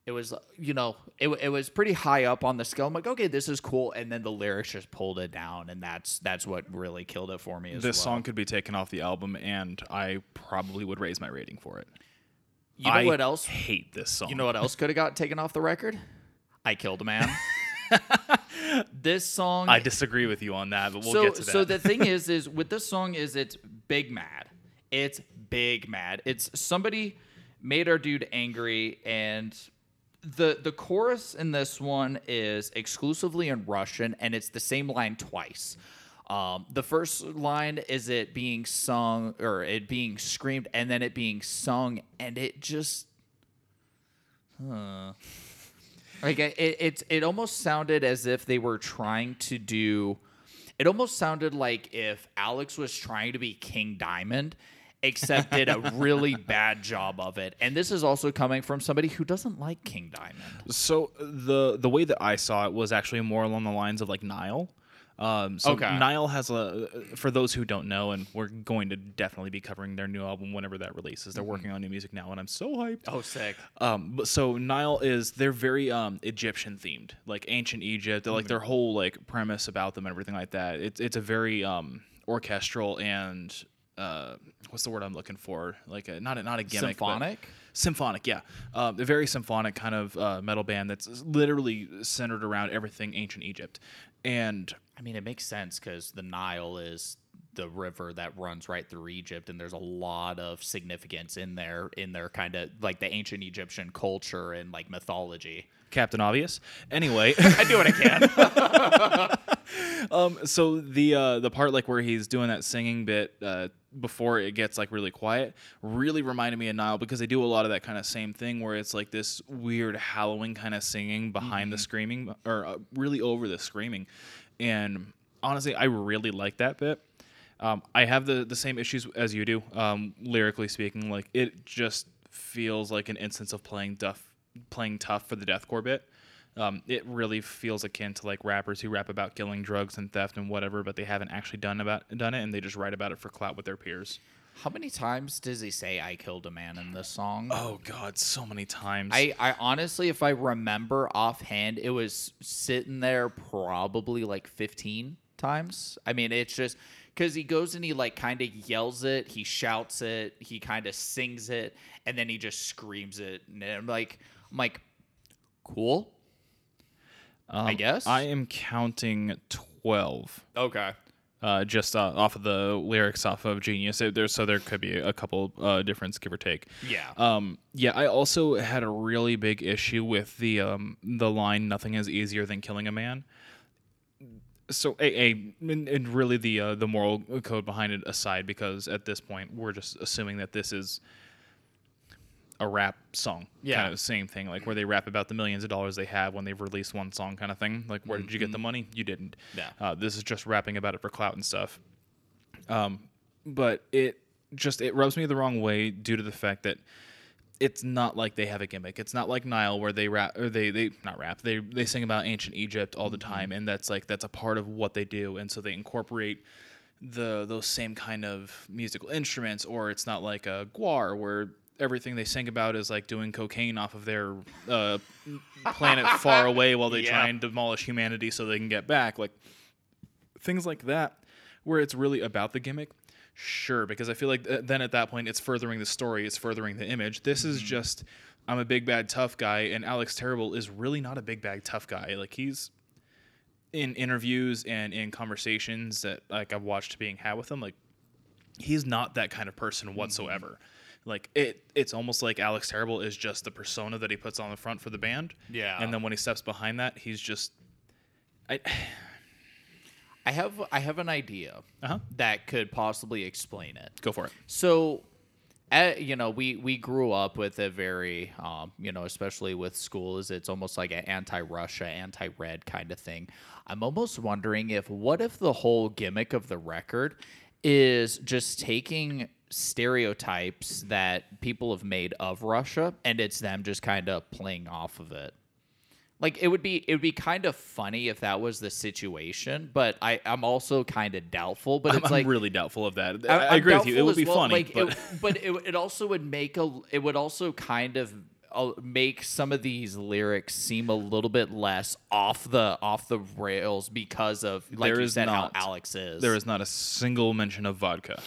it was you know it, it was pretty high up on the scale i'm like okay this is cool and then the lyrics just pulled it down and that's that's what really killed it for me as This well. song could be taken off the album, and I probably would raise my rating for it. You know I what else? Hate this song. you know what else could have got taken off the record? I killed a man. This song I disagree with you on that, but we'll so get to that. so the thing is is with this song is it's big mad. It's big mad. It's somebody made our dude angry and the the chorus in this one is exclusively in russian and it's the same line twice um, the first line is it being sung or it being screamed and then it being sung and it just huh. like it, it it it almost sounded as if they were trying to do it almost sounded like if Alex was trying to be King Diamond, except did a really bad job of it. And this is also coming from somebody who doesn't like King Diamond. So the the way that I saw it was actually more along the lines of like Nile. Um, so Okay. Nile has a for those who don't know, and we're going to definitely be covering their new album whenever that releases. They're working on new music now, and I'm so hyped. Oh, sick. Um, but so Nile is they're very um Egyptian themed, like ancient Egypt. They're, like their whole like premise about them and everything like that. It's it's a very um orchestral and uh what's the word I'm looking for? Like a, not a, not a gimmick, Symphonic? Symphonic, yeah, um, a very symphonic kind of uh, metal band that's literally centered around everything ancient Egypt, and I mean, it makes sense because the Nile is the river that runs right through Egypt, and there's a lot of significance in there, in their kind of like the ancient Egyptian culture and like mythology. Captain Obvious. Anyway, I do what I can. um, so the uh, the part like where he's doing that singing bit uh, before it gets like really quiet really reminded me of Nile because they do a lot of that kind of same thing where it's like this weird howling kind of singing behind the screaming or uh, really over the screaming, and honestly, I really like that bit. Um, I have the the same issues as you do, um, lyrically speaking. Like it just feels like an instance of playing tough, playing tough for the deathcore bit. Um, it really feels akin to like rappers who rap about killing drugs and theft and whatever, but they haven't actually done about done it, and they just write about it for clout with their peers. How many times does he say "I killed a man" in this song? Oh God, so many times. I, I honestly, if I remember offhand, it was sitting there probably like 15 times. I mean, it's just because he goes and he like kind of yells it, he shouts it, he kind of sings it, and then he just screams it. And I'm like, I'm like, cool. I guess. Um, I am counting twelve. okay. Uh, just uh, off of the lyrics off of Genius. It- there, so there could be a couple uh, difference, give or take. Yeah. Um, yeah, I also had a really big issue with the um, the line "Nothing is easier than killing a man." So, a, a and, and really the uh, the moral code behind it aside, because at this point we're just assuming that this is a rap song, Yeah. kind of the same thing, like where they rap about the millions of dollars they have when they've released one song, kind of thing. Like, where did you get the money? You didn't. Yeah. Uh, this is just rapping about it for clout and stuff. Um, but it just it rubs me the wrong way due to the fact that it's not like they have a gimmick. It's not like Nile where they rap or they they not rap. They they sing about ancient Egypt all the time, and that's like that's a part of what they do, and so they incorporate the those same kind of musical instruments. Or it's not like a GWAR where everything they sing about is like doing cocaine off of their uh, planet far away while they Yeah. try and demolish humanity so they can get back. Like things like that, where it's really about the gimmick. Sure, because I feel like th- then at that point it's furthering the story, it's furthering the image. This is mm-hmm. just I'm a big bad tough guy, and Alex Terrible is really not a big bad tough guy. Like he's in interviews and in conversations that like I've watched being had with him, like he's not that kind of person mm-hmm. whatsoever. Like it, it's almost like Alex Terrible is just the persona that he puts on the front for the band. Yeah. and then when he steps behind that, he's just. I, I have I have an idea Uh-huh. that could possibly explain it. go for it. So, uh, you know, we we grew up with a very, um, you know, especially with schools, it's almost like an anti-Russia, anti-red kind of thing. I'm almost wondering if what if the whole gimmick of the record is just taking stereotypes that people have made of Russia and it's them just kind of playing off of it. Like it would be it would be kind of funny if that was the situation, but I I'm also kind of doubtful. But I'm, it's I'm like really doubtful of that. I, I- agree with you. It would be well. funny, Like, but it, but it, it also would make a. It would also kind of uh, make some of these lyrics seem a little bit less off the off the rails because of like There you is said not. how Alex is. there is not a single mention of vodka.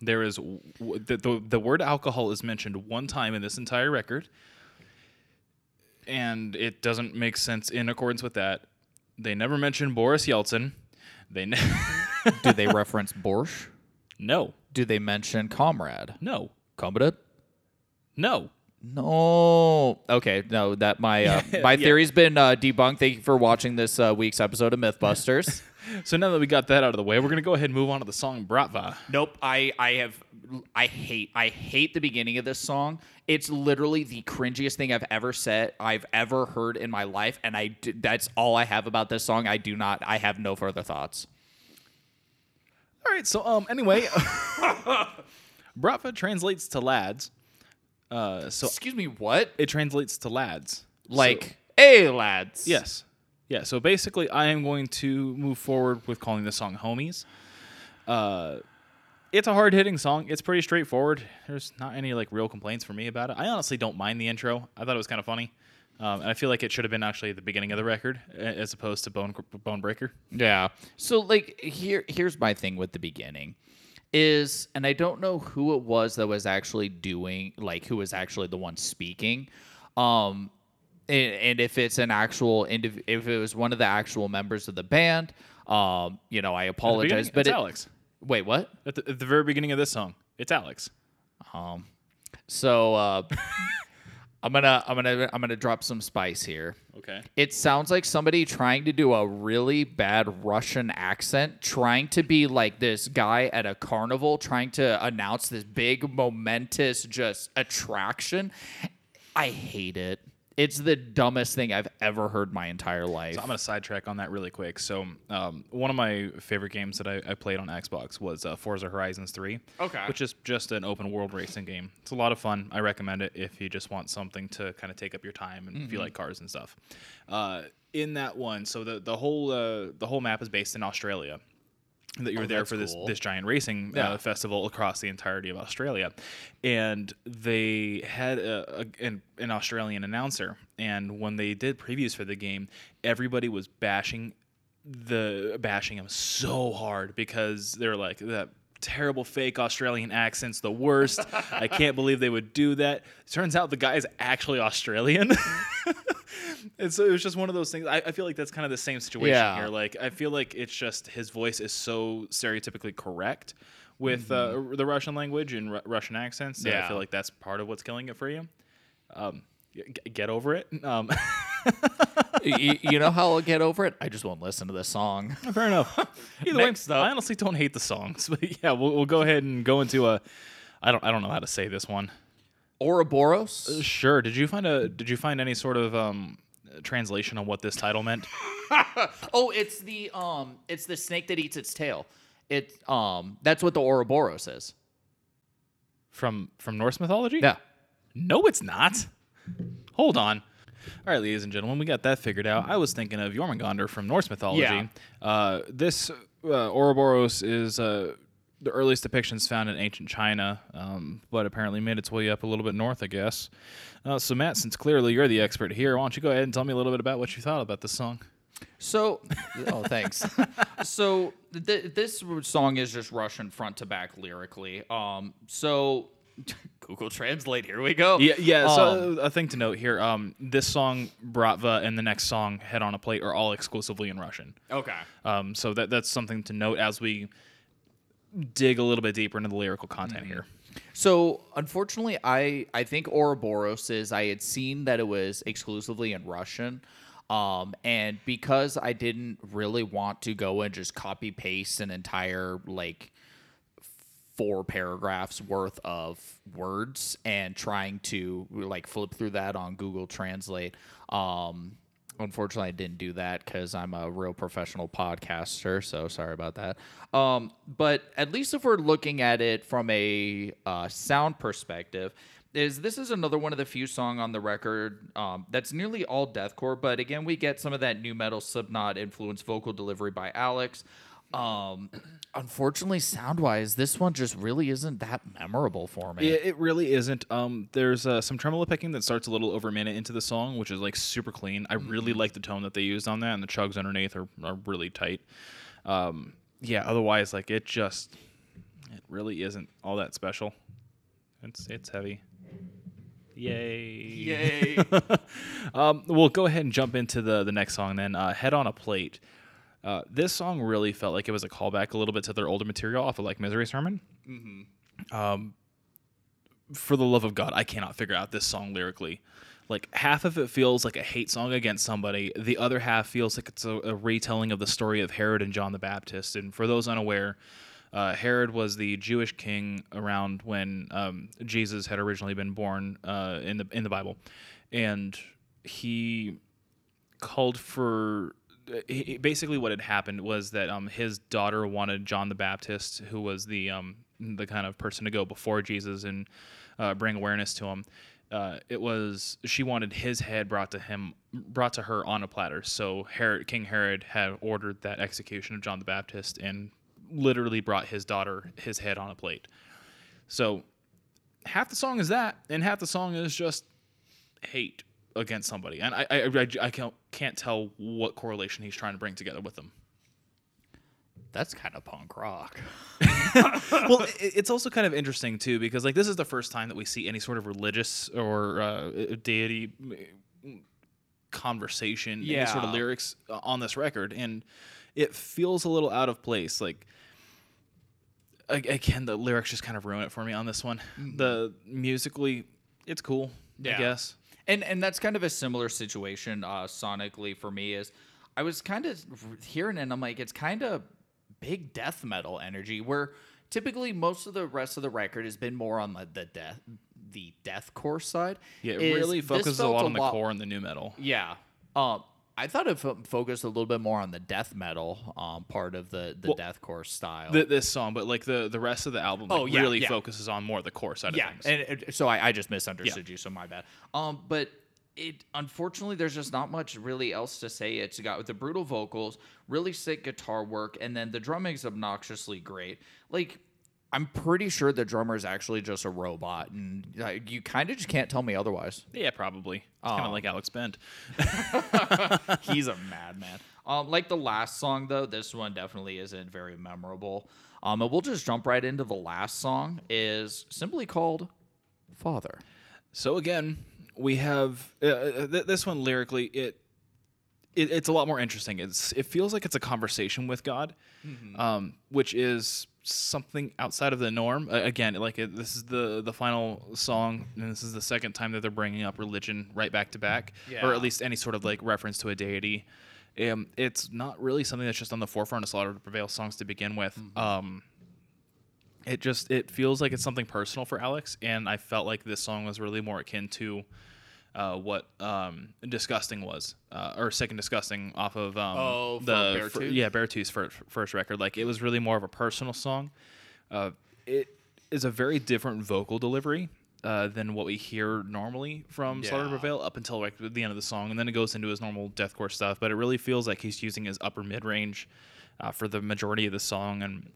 There is the, the the word alcohol is mentioned one time in this entire record, and it doesn't make sense in accordance with that. They never mention Boris Yeltsin. They ne- Do they reference Borscht? no Do they mention Comrade? no Comrade? no. No. Okay. No. That my uh, my Yeah. theory's been uh, debunked. Thank you for watching this uh, week's episode of MythBusters. So now that we got that out of the way, we're gonna go ahead and move on to the song Bratva. Nope. I I have I hate I hate the beginning of this song. It's literally the cringiest thing I've ever said I've ever heard in my life, and I d- that's all I have about this song. I do not. I have no further thoughts. All right. So um. Anyway, Bratva translates to lads. Uh. So Excuse me. What? it translates to lads. Like, So- hey lads. yes. Yeah. So basically, I am going to move forward with calling this song "Homies." Uh, it's a hard hitting song. It's pretty straightforward. There's not any like real complaints for me about it. I honestly don't mind the intro. I thought it was kind of funny. Um, and I feel like it should have been actually the beginning of the record as opposed to Bone Bone Breaker. Yeah. So like here here's my thing with the beginning is and I don't know who it was that was actually doing like who was actually the one speaking. Um and, and if it's an actual indiv- if it was one of the actual members of the band, um, you know, I apologize, but it's it, Alex. wait, what? At the, at the very beginning of this song, it's Alex. Um, so uh, I'm gonna I'm gonna I'm gonna drop some spice here. Okay. It sounds like somebody trying to do a really bad Russian accent, trying to be like this guy at a carnival, trying to announce this big, momentous, just attraction. I hate it. It's the dumbest thing I've ever heard my entire life. So I'm gonna sidetrack on that really quick. So um, one of my favorite games that I, I played on Xbox was uh, Forza Horizons 3. Okay. Which is just an open world racing game. It's a lot of fun. I recommend it if you just want something to kind of take up your time and if you like cars and stuff. Uh, in that one, so the the whole uh, the whole map is based in Australia. That you were there for this cool. this giant racing Yeah. uh, festival across the entirety of Australia, and they had a, a, an, an Australian announcer. And when they did previews for the game, everybody was bashing the bashing him so hard because they're like that terrible fake Australian accent's the worst. I can't believe they would do that. Turns out the guy is actually Australian. And so it was just one of those things. I, I feel like that's kind of the same situation Yeah. here. Like I feel like it's just his voice is so stereotypically correct with uh, the Russian language and Ru- Russian accents. that I Mm-hmm. Feel like that's part of what's killing it for you. Um, g- get over it. Um, you, you know how I'll get over it? I just won't listen to this song. fair enough. Either Next way, up- I honestly don't hate the songs, but yeah, we'll, we'll go ahead and go into a. I don't I don't know how to say this one. Ouroboros. Sure. Did you find a Did you find any sort of um, translation on what this title meant? Oh, it's the um, it's the snake that eats its tail. It um, that's what the Ouroboros is. From from Norse mythology? Yeah. No, it's not. Hold on. All right, ladies and gentlemen, we got that figured out. I was thinking of Jormungandr from Norse mythology. Yeah. Uh, this uh, Ouroboros is uh, the earliest depictions found in ancient China, um, but apparently made its way up a little bit north, I guess. Uh, so, Matt, since clearly you're the expert here, why don't you go ahead and tell me a little bit about what you thought about this song? So, oh, thanks. so th- this song is just Russian front to back lyrically. Um, so Google Translate. Here we go. Yeah, yeah. Um, So a thing to note here: um, this song, Bratva, and the next song, Head on a Plate, are all exclusively in Russian. okay. Um, so that that's something to note as we dig a little bit deeper into the lyrical content here. So unfortunately, I I think Ouroboros is I had seen that it was exclusively in Russian, um, and because I didn't really want to go and just copy paste an entire like four paragraphs worth of words and trying to like flip through that on Google Translate. Um, unfortunately, I didn't do that because I'm a real professional podcaster. So sorry about that. Um, but at least if we're looking at it from a uh, sound perspective, is this is another one of the few song on the record um, that's nearly all deathcore. But again, we get some of that nu metal Slipknot influenced vocal delivery by Alex. Um, unfortunately, sound wise, this one just really isn't that memorable for me. It, it really isn't. Um, there's uh, some tremolo picking that starts a little over a minute into the song, which is like super clean. I really like the tone that they used on that, and the chugs underneath are, are really tight. Um, yeah. Otherwise, like it just, it really isn't all that special. It's it's heavy. Yay! Yay. Um, we'll go ahead and jump into the the next song then. Uh, Head on a plate. Uh, this song really felt like it was a callback a little bit to their older material off of like Misery Sermon. Um, for the love of God, I cannot figure out this song lyrically. Like half of it feels like a hate song against somebody. The other half feels like it's a, a retelling of the story of Herod and John the Baptist. And for those unaware, uh, Herod was the Jewish king around when um, Jesus had originally been born uh, in the in the Bible, and he called for he- basically what had happened was that um, his daughter wanted John the Baptist, who was the um, the kind of person to go before Jesus and uh, bring awareness to him. Uh, it was she wanted his head brought to him, brought to her on a platter. So Herod, King Herod had ordered that execution of John the Baptist and literally brought his daughter his head on a plate. So half the song is that, and half the song is just hate against somebody, and I I, I, I can't can't tell what correlation he's trying to bring together with them. That's kind of punk rock. well, it, it's also kind of interesting too because like this is the first time that we see any sort of religious or uh, deity conversation, any sort of lyrics uh, on this record, and it feels a little out of place. Like again, the lyrics just kind of ruin it for me on this one. The musically, it's cool, I guess. And and that's kind of a similar situation uh, sonically for me is I was kind of hearing it and I'm like it's kind of big death metal energy where typically most of the rest of the record has been more on the, the death the deathcore side. Yeah, it is really focuses a lot on the core and the nu metal. Yeah. Um I thought it fo- focused a little bit more on the death metal um, part of the, the Well, deathcore style. Th this song, but like the the rest of the album, like, Oh, yeah, really yeah. focuses on more of the core side yeah, of things. and it, so I, I just misunderstood you, so my bad. Um, but it unfortunately there's just not much really else to say. It's got the brutal vocals, really sick guitar work, and then the drumming's obnoxiously great. Like I'm pretty sure the drummer is actually just a robot, and like, you kind of just can't tell me otherwise. yeah, probably. It's kind of like Alex Bent. He's a madman. Um, like the last song though, this one definitely isn't very memorable. Um, and we'll just jump right into the last song. is simply called "Father." So again, we have uh, uh, th- this one lyrically. It, it it's a lot more interesting. It's it feels like it's a conversation with God, um, which is something outside of the norm. Uh, again, like it, this is the the final song, and this is the second time that they're bringing up religion right back to back, or at least any sort of like reference to a deity. Um, it's not really something that's just on the forefront of Slaughter to Prevail songs to begin with. Um, it just it feels like it's something personal for Alex, and I felt like this song was really more akin to uh, what um, "Disgusting" was, uh, or "Sick and Disgusting" off of um, Oh, the Beartooth? yeah Beartooth's first, first record. Like it was really more of a personal song. Uh, it is a very different vocal delivery. Uh, than what we hear normally from Slaughter to Prevail up until like the end of the song, and then it goes into his normal deathcore stuff. But it really feels like he's using his upper mid range uh, for the majority of the song, and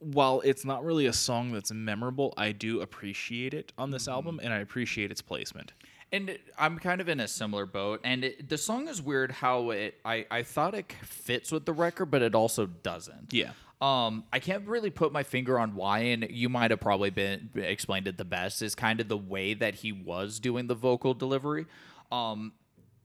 while it's not really a song that's memorable, I do appreciate it on this album, and I appreciate its placement. And it- I'm kind of in a similar boat. And it, the song is weird how it, I, I thought it fits with the record, but it also doesn't. Yeah. Um, I can't really put my finger on why, and you might have probably been explained it the best. Is kind of the way that he was doing the vocal delivery. Um,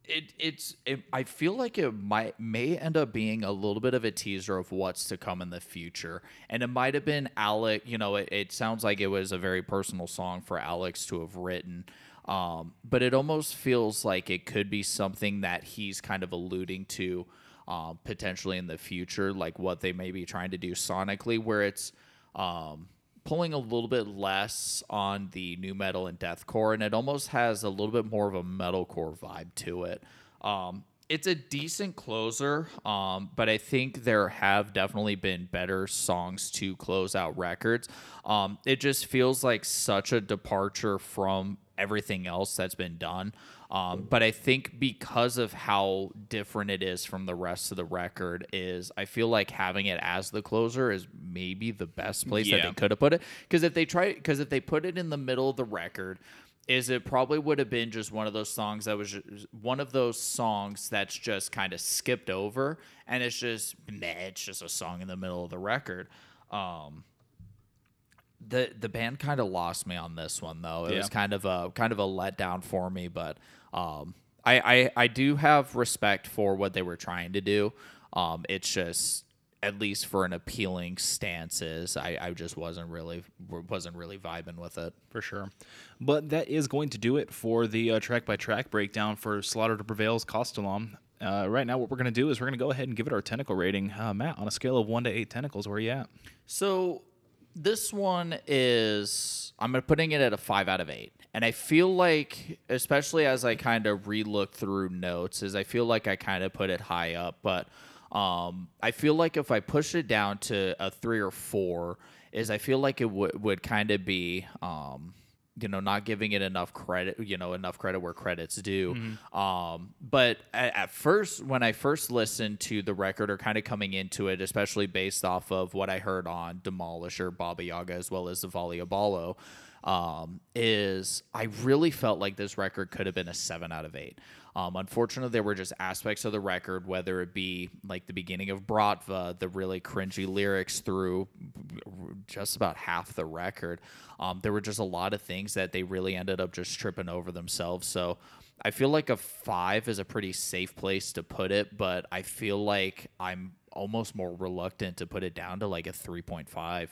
it it's it, I feel like it might may end up being a little bit of a teaser of what's to come in the future, and it might have been Alec. You know, it, it sounds like it was a very personal song for Alex to have written. Um, but it almost feels like it could be something that he's kind of alluding to um, potentially in the future, like what they may be trying to do sonically, where it's um, pulling a little bit less on the nu metal and deathcore, and it almost has a little bit more of a metalcore vibe to it. Um, it's a decent closer, um, but I think there have definitely been better songs to close out records. Um, it just feels like such a departure from everything else that's been done. Um, but I think because of how different it is from the rest of the record, is I feel like having it as the closer is maybe the best place that they could have put it. Because if they try, because if they put it in the middle of the record, is it probably would have been just one of those songs that was just, one of those songs that's just kind of skipped over, and it's just meh, it's just a song in the middle of the record. Um, the the band kind of lost me on this one though. It was kind of a kind of a letdown for me, but um, I, I I do have respect for what they were trying to do. Um, it's just at least for an appealing stances, I, I just wasn't really wasn't really vibing with it. for sure. But that is going to do it for the uh, track by track breakdown for Slaughter to Prevail's Kostolom. Uh, right now, what we're going to do is we're going to go ahead and give it our tentacle rating. Uh, Matt, on a scale of one to eight tentacles, where are you at? So this one is I'm putting it at a five out of eight. And I feel like, especially as I kind of relook through notes, is I feel like I kind of put it high up, but um, I feel like if I push it down to a three or four, is I feel like it would would kind of be um, you know not giving it enough credit you know enough credit where credit's due. Um but at, at first when i first listened to the record or kind of coming into it especially based off of what i heard on demolisher baba yaga as well as Zavali Ebalo, um is i really felt like this record could have been a seven out of eight um, unfortunately, there were just aspects of the record, whether it be like the beginning of Bratva, the really cringy lyrics through just about half the record. Um, there were just a lot of things that they really ended up just tripping over themselves. So I feel like a five is a pretty safe place to put it, but I feel like I'm almost more reluctant to put it down to like a 3.5.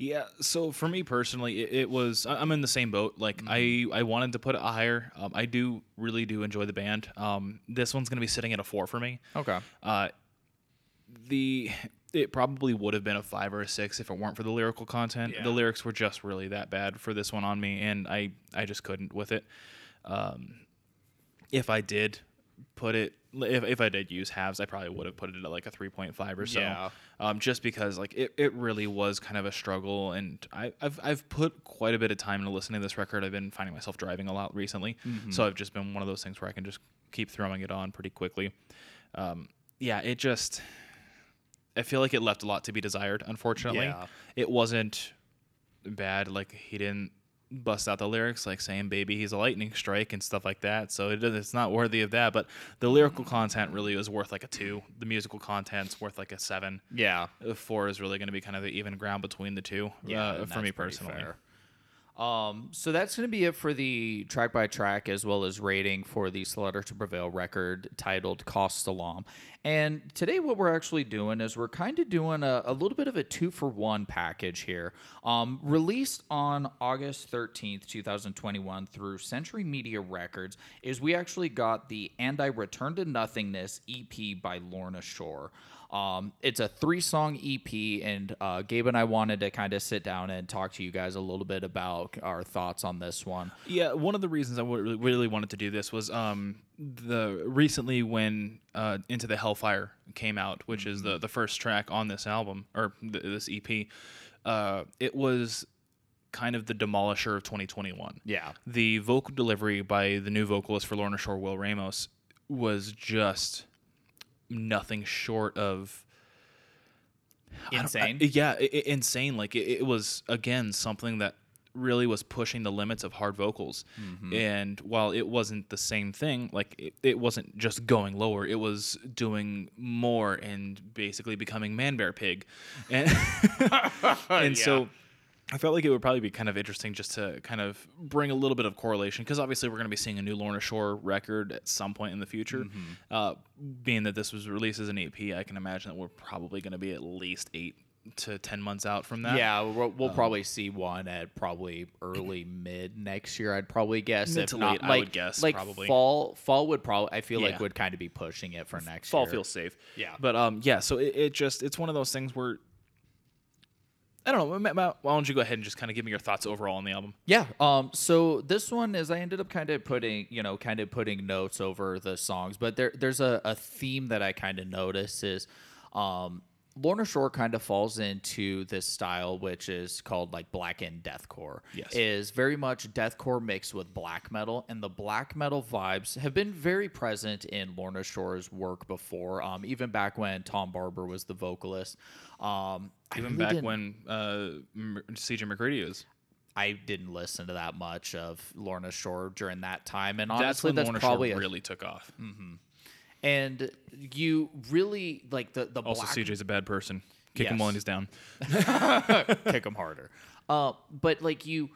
Yeah, so for me personally, it, it was I- I'm in the same boat. Like Mm-hmm. I I wanted to put it higher. Um, I do really do enjoy the band. Um, this one's gonna be sitting at a four for me. Okay. Uh, the it probably would have been a five or a six if it weren't for the lyrical content. Yeah. The lyrics were just really that bad for this one on me, and I I just couldn't with it. Um, if I did put it, if, if I did use halves, I probably would have put it at like a three point five or so. Yeah. Um, just because like it, it really was kind of a struggle, and I, I've I've put quite a bit of time into listening to this record. I've been finding myself driving a lot recently, so I've just been one of those things where I can just keep throwing it on pretty quickly. Um, yeah, it just I feel like it left a lot to be desired. Unfortunately, Yeah. it wasn't bad. Like he didn't bust out the lyrics like saying "baby, he's a lightning strike" and stuff like that. So it, it's not worthy of that. But the lyrical content really was worth like a two. The musical content's worth like a seven. Yeah. A four is really going to be kind of the even ground between the two. uh, for me personally. fair. Um, so that's going to be it for the track by track as well as rating for the Slaughter to Prevail record titled Kostolom. And today, what we're actually doing is we're kind of doing a, a little bit of a two for one package here. Um, released on August 13th, 2021 through Century Media Records, is we actually got the And I Return to Nothingness EP by Lorna Shore. Um, it's a three song EP, and uh, Gabe and I wanted to kind of sit down and talk to you guys a little bit about our thoughts on this one. Yeah, one of the reasons I w- really- really wanted to do this was um, the recently when uh, Into the Hellfire came out, which is the the first track on this album or th- this EP. Uh, it was kind of the demolisher of 2021. Yeah. The vocal delivery by the new vocalist for Lorna Shore, Will Ramos, was just nothing short of I I- Insane. yeah, i- i- insane. Like it, it was again something that really was pushing the limits of hard vocals. Mm-hmm. And while it wasn't the same thing, like it, it wasn't just going lower, it was doing more and basically becoming Man Bear Pig. And, and so I felt like it would probably be kind of interesting just to kind of bring a little bit of correlation because obviously we're going to be seeing a new Lorna Shore record at some point in the future. Uh, being that this was released as an EP, I can imagine that we're probably going to be at least eight to ten months out from that. Yeah, we'll, we'll probably see one at probably early mid next year. I'd probably guess. Mid if not, late, I like, would guess, like probably. fall. Fall would probably. I feel like would kind of be pushing it for next fall year. feels safe. Yeah. But um, yeah. So it, it just it's one of those things where I don't know. Matt, Matt, why don't you go ahead and just kind of give me your thoughts overall on the album? Yeah. Um. So this one is I ended up kind of putting you know kind of putting notes over the songs, but there there's a, a theme that I kind of notice is, um, Lorna Shore kind of falls into this style which is called like blackened deathcore. Yes. Is very much deathcore mixed with black metal, and the black metal vibes have been very present in Lorna Shore's work before. Um, even back when Tom Barber was the vocalist. Um, Even really back when uh, CJ McCreery was. I didn't listen to that much of Lorna Shore during that time, and That's honestly, when that's, Lorna probably Shore a, really took off. And you really like the the Also, black CJ's a bad person. Kick him Yes. while he's down. kick him harder. Uh, but like you,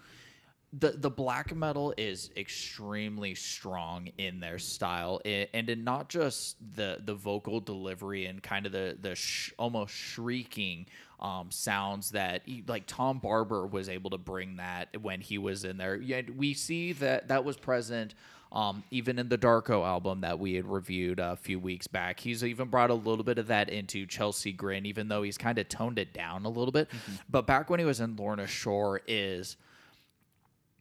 the the black metal is extremely strong in their style, i- and in not just the the vocal delivery and kind of the the sh- almost shrieking um, sounds that like Tom Barber was able to bring that when he was in there. Yeah, we see that that was present. Um, even in the Darko album that we had reviewed a few weeks back, he's even brought a little bit of that into Chelsea Grin, even though he's kind of toned it down a little bit. But back when he was in Lorna Shore, is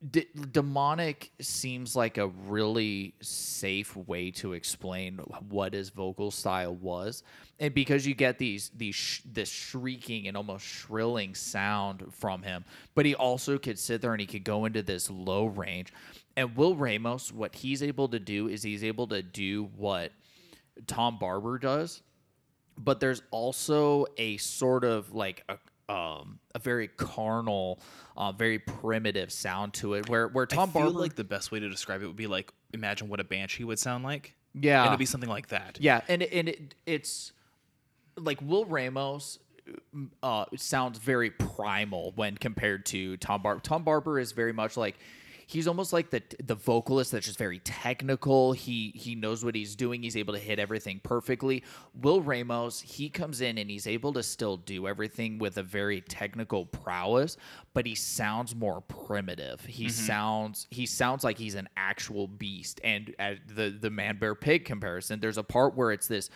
D- demonic seems like a really safe way to explain what his vocal style was. And because you get these these sh- this shrieking and almost shrilling sound from him but he also could sit there and he could go into this low range and will ramos what he's able to do is he's able to do what tom barber does but there's also a sort of like a um, a very carnal, uh, very primitive sound to it, where where Tom I feel Barber, like the best way to describe it would be like imagine what a banshee would sound like. yeah, And it'd be something like that. yeah, and it- and it, it's like Will Ramos uh, sounds very primal when compared to Tom Barber. Tom Barber is very much like he's almost like the the vocalist that's just very technical. He he knows what he's doing. He's able to hit everything perfectly. Will Ramos, he comes in and he's able to still do everything with a very technical prowess, but he sounds more primitive. He mm-hmm. sounds he sounds like he's an actual beast. And at the the man bear pig comparison, there's a part where it's this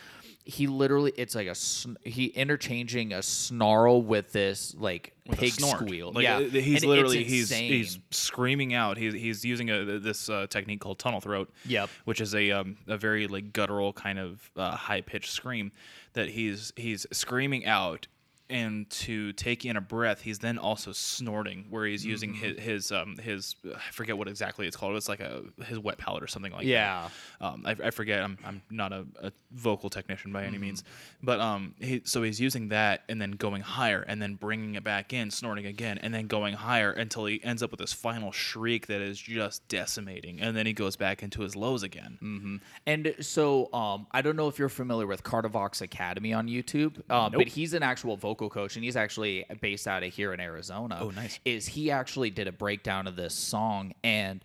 he literally it's like a sn- he interchanging a snarl with this like with pig squeal. Like, yeah, uh, he's And literally he's he's screaming out. He's he's using a this uh, technique called tunnel throat. Yep. Which is a um, a very like guttural kind of uh, high pitched scream that he's he's screaming out. And to take in a breath, he's then also snorting, where he's using Mm-hmm. his his um his I forget what exactly it's called. It's like a his wet palate or something like Yeah. that. Um, I, I forget. I'm, I'm not a, a vocal technician by Mm-hmm. any means, but um, he, so he's using that and then going higher and then bringing it back in, snorting again, and then going higher until he ends up with this final shriek that is just decimating, and then he goes back into his lows again. And so, um, I don't know if you're familiar with Cardivox Academy on YouTube, um, but he's an actual vocalist vocal coach, and he's actually based out of here in Arizona. Oh, nice. Is he actually did a breakdown of this song and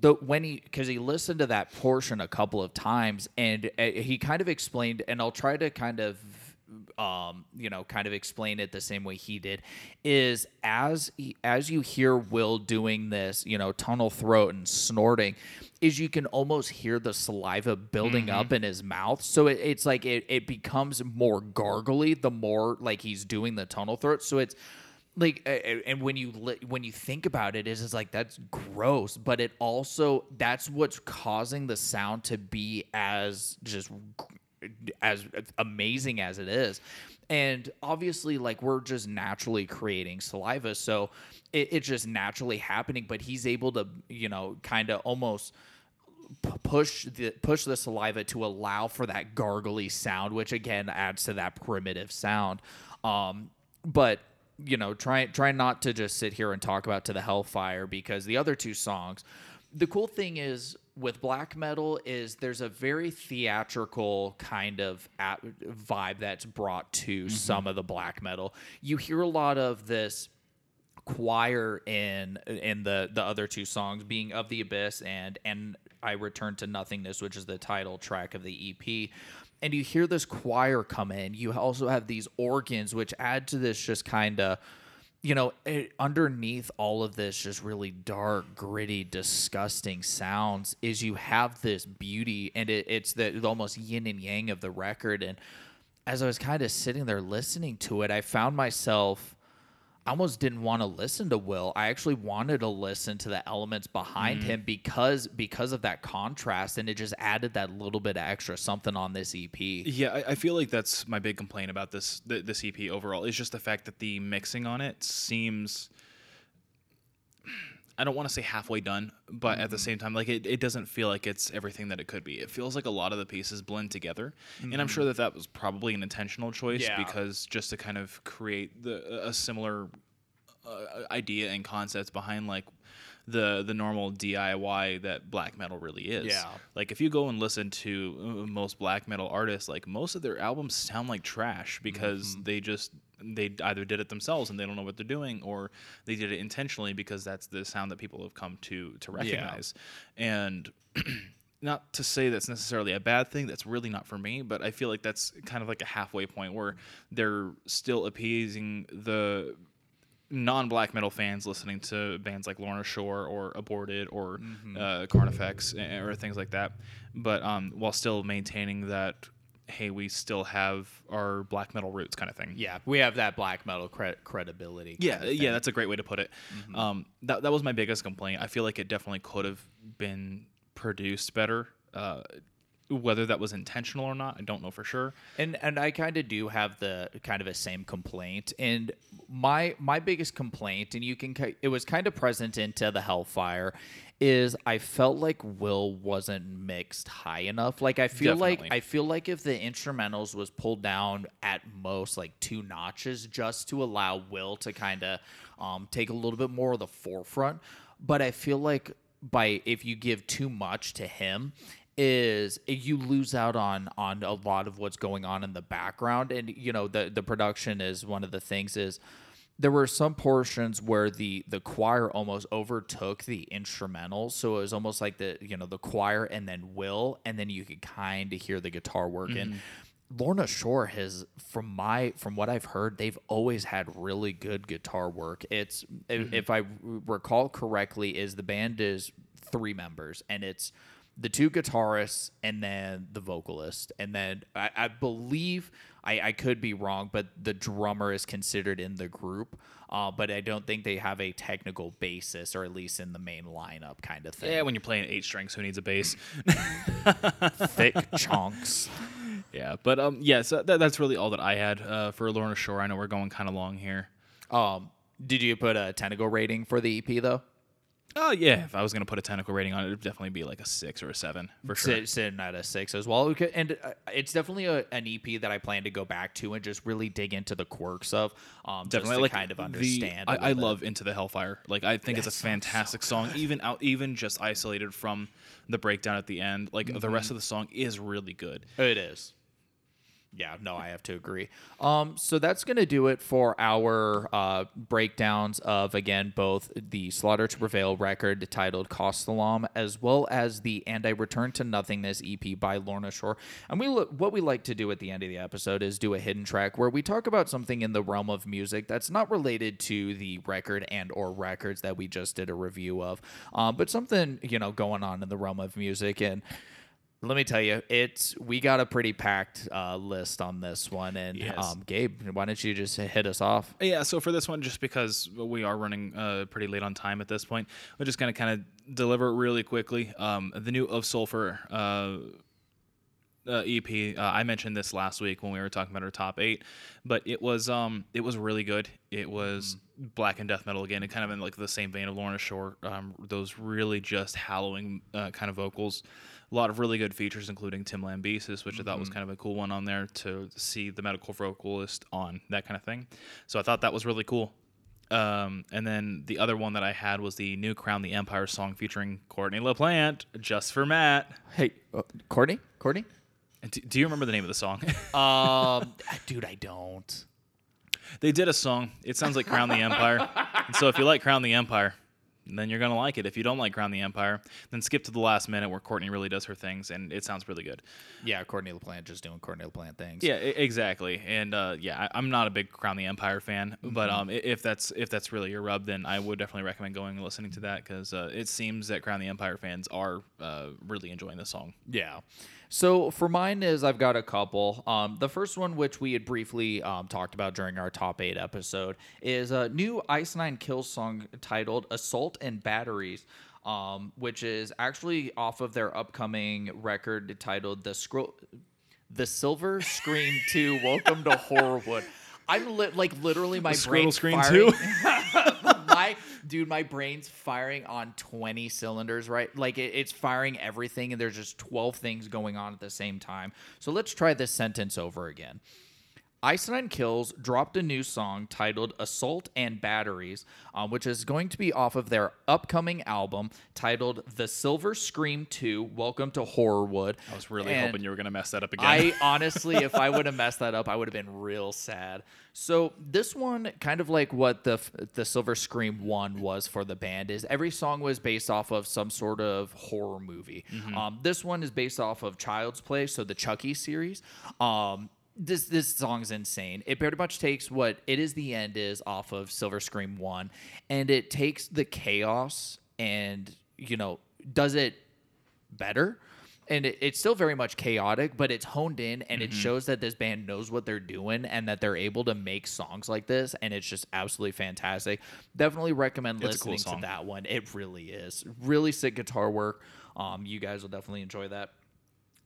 the when he because he listened to that portion a couple of times and uh, he kind of explained, and I'll try to kind of um, you know, kind of explain it the same way he did, is as he, as you hear Will doing this, you know, tunnel throat and snorting, is you can almost hear the saliva building up in his mouth. So it, it's like it, it becomes more gargly the more like he's doing the tunnel throat. So it's like and when you when you think about it is it's like that's gross but it also that's what's causing the sound to be as just as amazing as it is and obviously like we're just naturally creating saliva so it, it's just naturally happening but he's able to you know kind of almost push the push the saliva to allow for that gargly sound, which again adds to that primitive sound. Um, but you know, try try not to just sit here and talk about to the Hellfire because the other two songs. The cool thing is with black metal is there's a very theatrical kind of at- vibe that's brought to mm-hmm. some of the black metal. You hear a lot of this choir in in the the other two songs being of the abyss and and i return to nothingness which is the title track of the ep and you hear this choir come in. You also have these organs which add to this just kind of you know it, underneath all of this just really dark gritty disgusting sounds is you have this beauty and it, it's the, the almost yin and yang of the record. And as i was kind of sitting there listening to it i found myself I almost didn't want to listen to Will. I actually wanted to listen to the elements behind mm. him because because of that contrast, and it just added that little bit of extra something on this EP. Yeah, I, I feel like that's my big complaint about this th- this EP overall is just the fact that the mixing on it seems. I don't want to say halfway done, but at the same time, like it, it doesn't feel like it's everything that it could be. It feels like a lot of the pieces blend together, and I'm sure that that was probably an intentional choice Yeah. because just to kind of create the a similar uh, idea and concepts behind like the the normal DIY that black metal really is. Yeah. Like if you go and listen to uh, most black metal artists, like most of their albums sound like trash because Mm-hmm. they just they either did it themselves and they don't know what they're doing, or they did it intentionally because that's the sound that people have come to to recognize. And not to say that's necessarily a bad thing. That's really not for me, but I feel like that's kind of like a halfway point where they're still appeasing the non-black metal fans listening to bands like Lorna Shore or Aborted or uh, Carnifex eh, or things like that, but um, while still maintaining that, hey, we still have our black metal roots kind of thing. Yeah, we have that black metal cre- credibility. Yeah, kind of yeah, that's a great way to put it. Um, that that was my biggest complaint. I feel like it definitely could have been produced better. Uh, whether that was intentional or not, I don't know for sure. and and I kind of do have the kind of a same complaint. And my my biggest complaint, and you can it was kind of present into the Hellfire, is I felt like Will wasn't mixed high enough. Like I feel like I feel like if the instrumentals was pulled down at most like two notches, just to allow Will to kind of um, take a little bit more of the forefront. But I feel like by if you give too much to him is you lose out on on a lot of what's going on in the background. And you know the the production is one of the things is there were some portions where the the choir almost overtook the instrumentals so it was almost like the you know the choir and then will and then you could kind of hear the guitar work and mm-hmm. Lorna Shore has from my from what I've heard they've always had really good guitar work. It's if- mm-hmm. if I recall correctly is the band is three members and it's the two guitarists and then the vocalist and then i, I believe I, I could be wrong but the drummer is considered in the group uh, but i don't think they have a technical bassist or at least in the main lineup kind of thing Yeah, when you're playing eight strings, who needs a bass? thick chunks yeah, but um, yeah, so that, that's really all that I had uh, for Lorna Shore. I know we're going kind of long here. um, did you put a tentacle rating for the ep though Oh yeah, if I was gonna put a tentacle rating on it, it'd definitely be like a six or a seven for sure. Sit, sitting at a six as well. And uh, it's definitely a, an EP that I plan to go back to and just really dig into the quirks of. Um, Definitely, like kind of understand. a I, I love Into the Hellfire. Like I think it's a sounds fantastic song, even out, even just isolated from the breakdown at the end. Like the Mm-hmm. rest of the song is really good. It is. Yeah, no, I have to agree. Um, so that's going to do it for our uh, breakdowns of again both the Slaughter to Prevail record titled Kostolom, as well as the And I Return to Nothingness EP by Lorna Shore. And we lo- what we like to do at the end of the episode is do a hidden track where we talk about something in the realm of music that's not related to the record and or records that we just did a review of, um, but something you know going on in the realm of music and. Let me tell you, it's we got a pretty packed uh, list on this one, and Yes. um, Gabe, why don't you just hit us off? Yeah, so for this one, just because we are running uh, pretty late on time at this point, we're just going to kind of deliver it really quickly. Um, the new Of Sulfur uh, uh, EP, uh, I mentioned this last week when we were talking about our top eight, but it was um, it was really good. It was black and death metal again, and kind of in like the same vein of Lorna Shore. Um, those really just hallowing uh, kind of vocals. A lot of really good features, including Tim Lambesis, which I thought was kind of a cool one on there to see the medical vocalist on that kind of thing. So I thought that was really cool. Um, and then the other one that I had was the new Crown the Empire song featuring Courtney LaPlante, just for Matt. Hey, uh, Courtney, Courtney. And do, do you remember the name of the song? Um, dude, I don't. they did a song. It sounds like Crown the Empire. And so if you like Crown the Empire, then you're gonna like it. If you don't like Crown the Empire, then skip to the last minute where Courtney really does her things, and it sounds really good. Yeah, Courtney LaPlante just doing Courtney LaPlante things. Yeah, exactly. And uh, yeah, I, I'm not a big Crown the Empire fan, but um, if that's if that's really your rub, then I would definitely recommend going and listening to that because uh, it seems that Crown the Empire fans are uh, really enjoying the song. Yeah. So for mine is I've got a couple. Um, the first one, which we had briefly um, talked about during our top eight episode, is a new Ice Nine Kills song titled "Assault and Batteries." Um, which is actually off of their upcoming record titled "The Scroll, The Silver Screen Two: Welcome to Horrorwood." I'm li- like literally my Scream firing. 2? my dude, my brain's firing on 20 cylinders, right? Like it, it's firing everything, and there's just 12 things going on at the same time. So let's try this sentence over again. Ice Nine Kills dropped a new song titled Assault and Batteries, um, which is going to be off of their upcoming album titled The Silver Scream 2 Welcome to Horrorwood. I was really And- hoping you were gonna mess that up again. I honestly, if I would have messed that up, I would have been real sad. So this one, kind of like what the the Silver Scream one was for the band, is every song was based off of some sort of horror movie. Um, this one is based off of Child's Play, so the Chucky series. Um, this this song's insane. It pretty much takes what it is the end is off of Silver Scream one, and it takes the chaos and you know does it better. And it, it's still very much chaotic but it's honed in and Mm-hmm. it shows that this band knows what they're doing and that they're able to make songs like this and it's just absolutely fantastic. Definitely recommend It's a cool listening to that one. It really is. Really sick guitar work. Um, you guys will definitely enjoy that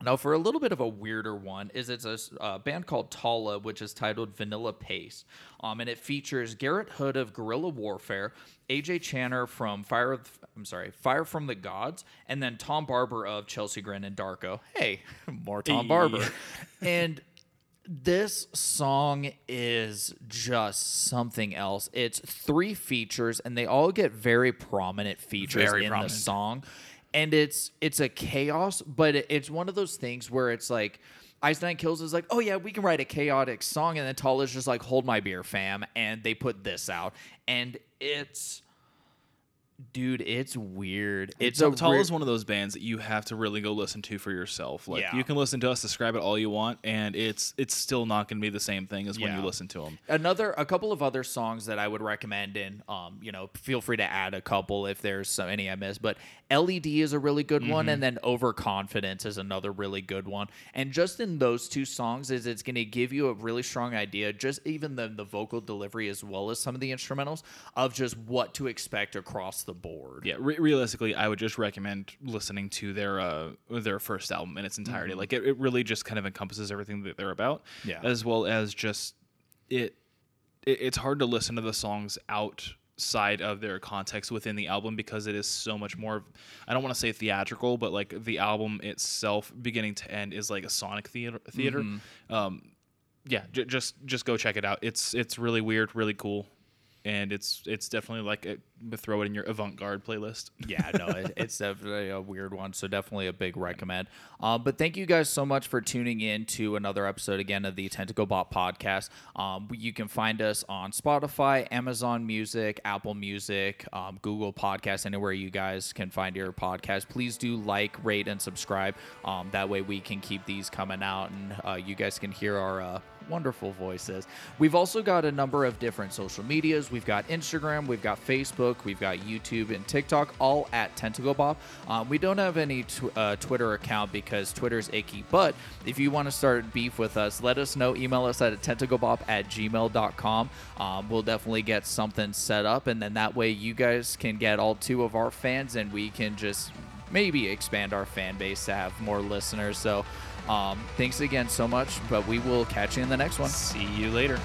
now, for a little bit of a weirder one, is it's a uh, band called Tallah, which is titled Vanilla Paste, um, and it features Garrett Hood of Guerrilla Warfare, AJ Channer from Fire. of- I'm sorry, Fire from the Gods, and then Tom Barber of Chelsea Grin and Darko. Hey, more Tom. Barber, and this song is just something else. It's three features, and they all get very prominent features Very in prominent. the song. And it's it's a chaos, but it's one of those things where it's like Ice Nine Kills is like, oh yeah, we can write a chaotic song, and then Tallah is just like, hold my beer, fam, and they put this out, and it's. Dude, it's weird. It's a Tallah is one of those bands that you have to really go listen to for yourself. Like Yeah. you can listen to us, describe it all you want, and it's it's still not going to be the same thing as when Yeah. you listen to them. another a couple of other songs that I would recommend and um you know feel free to add a couple if there's so any I missed but LED is a really good one and then Overconfidence is another really good one and just in those two songs is it's going to give you a really strong idea just even the the vocal delivery as well as some of the instrumentals of just what to expect across the board Yeah, re- realistically, I would just recommend listening to their uh, their first album in its entirety. Like it, it really just kind of encompasses everything that they're about. Yeah. as well as just it, it. It's hard to listen to the songs outside of their context within the album because it is so much more. I don't want to say theatrical, but like the album itself, beginning to end, is like a sonic theater. Theater. Um, yeah, j- just just go check it out. It's it's really weird, really cool. And it's it's definitely like a, throw it in your avant-garde playlist. yeah, no, it, it's definitely a weird one. So definitely a big recommend. Um, but thank you guys so much for tuning in to another episode again of the Tentacle Bop podcast. Um, you can find us on Spotify, Amazon Music, Apple Music, um, Google Podcasts, anywhere you guys can find your podcast. Please do like, rate, and subscribe. Um, that way we can keep these coming out, and uh, you guys can hear our. Uh, wonderful voices. We've also got a number of different social medias. We've got Instagram, we've got Facebook, we've got YouTube and TikTok, all at Tentacle Bop. Um, we don't have any tw- uh, Twitter account because Twitter's icky, but if you want to start beef with us, let us know. Email us at tentaclebop at gmail.com. Um, we'll definitely get something set up, and then that way you guys can get all two of our fans, and we can just maybe expand our fan base to have more listeners. So, um, thanks again so much, but we will catch you in the next one. See you later.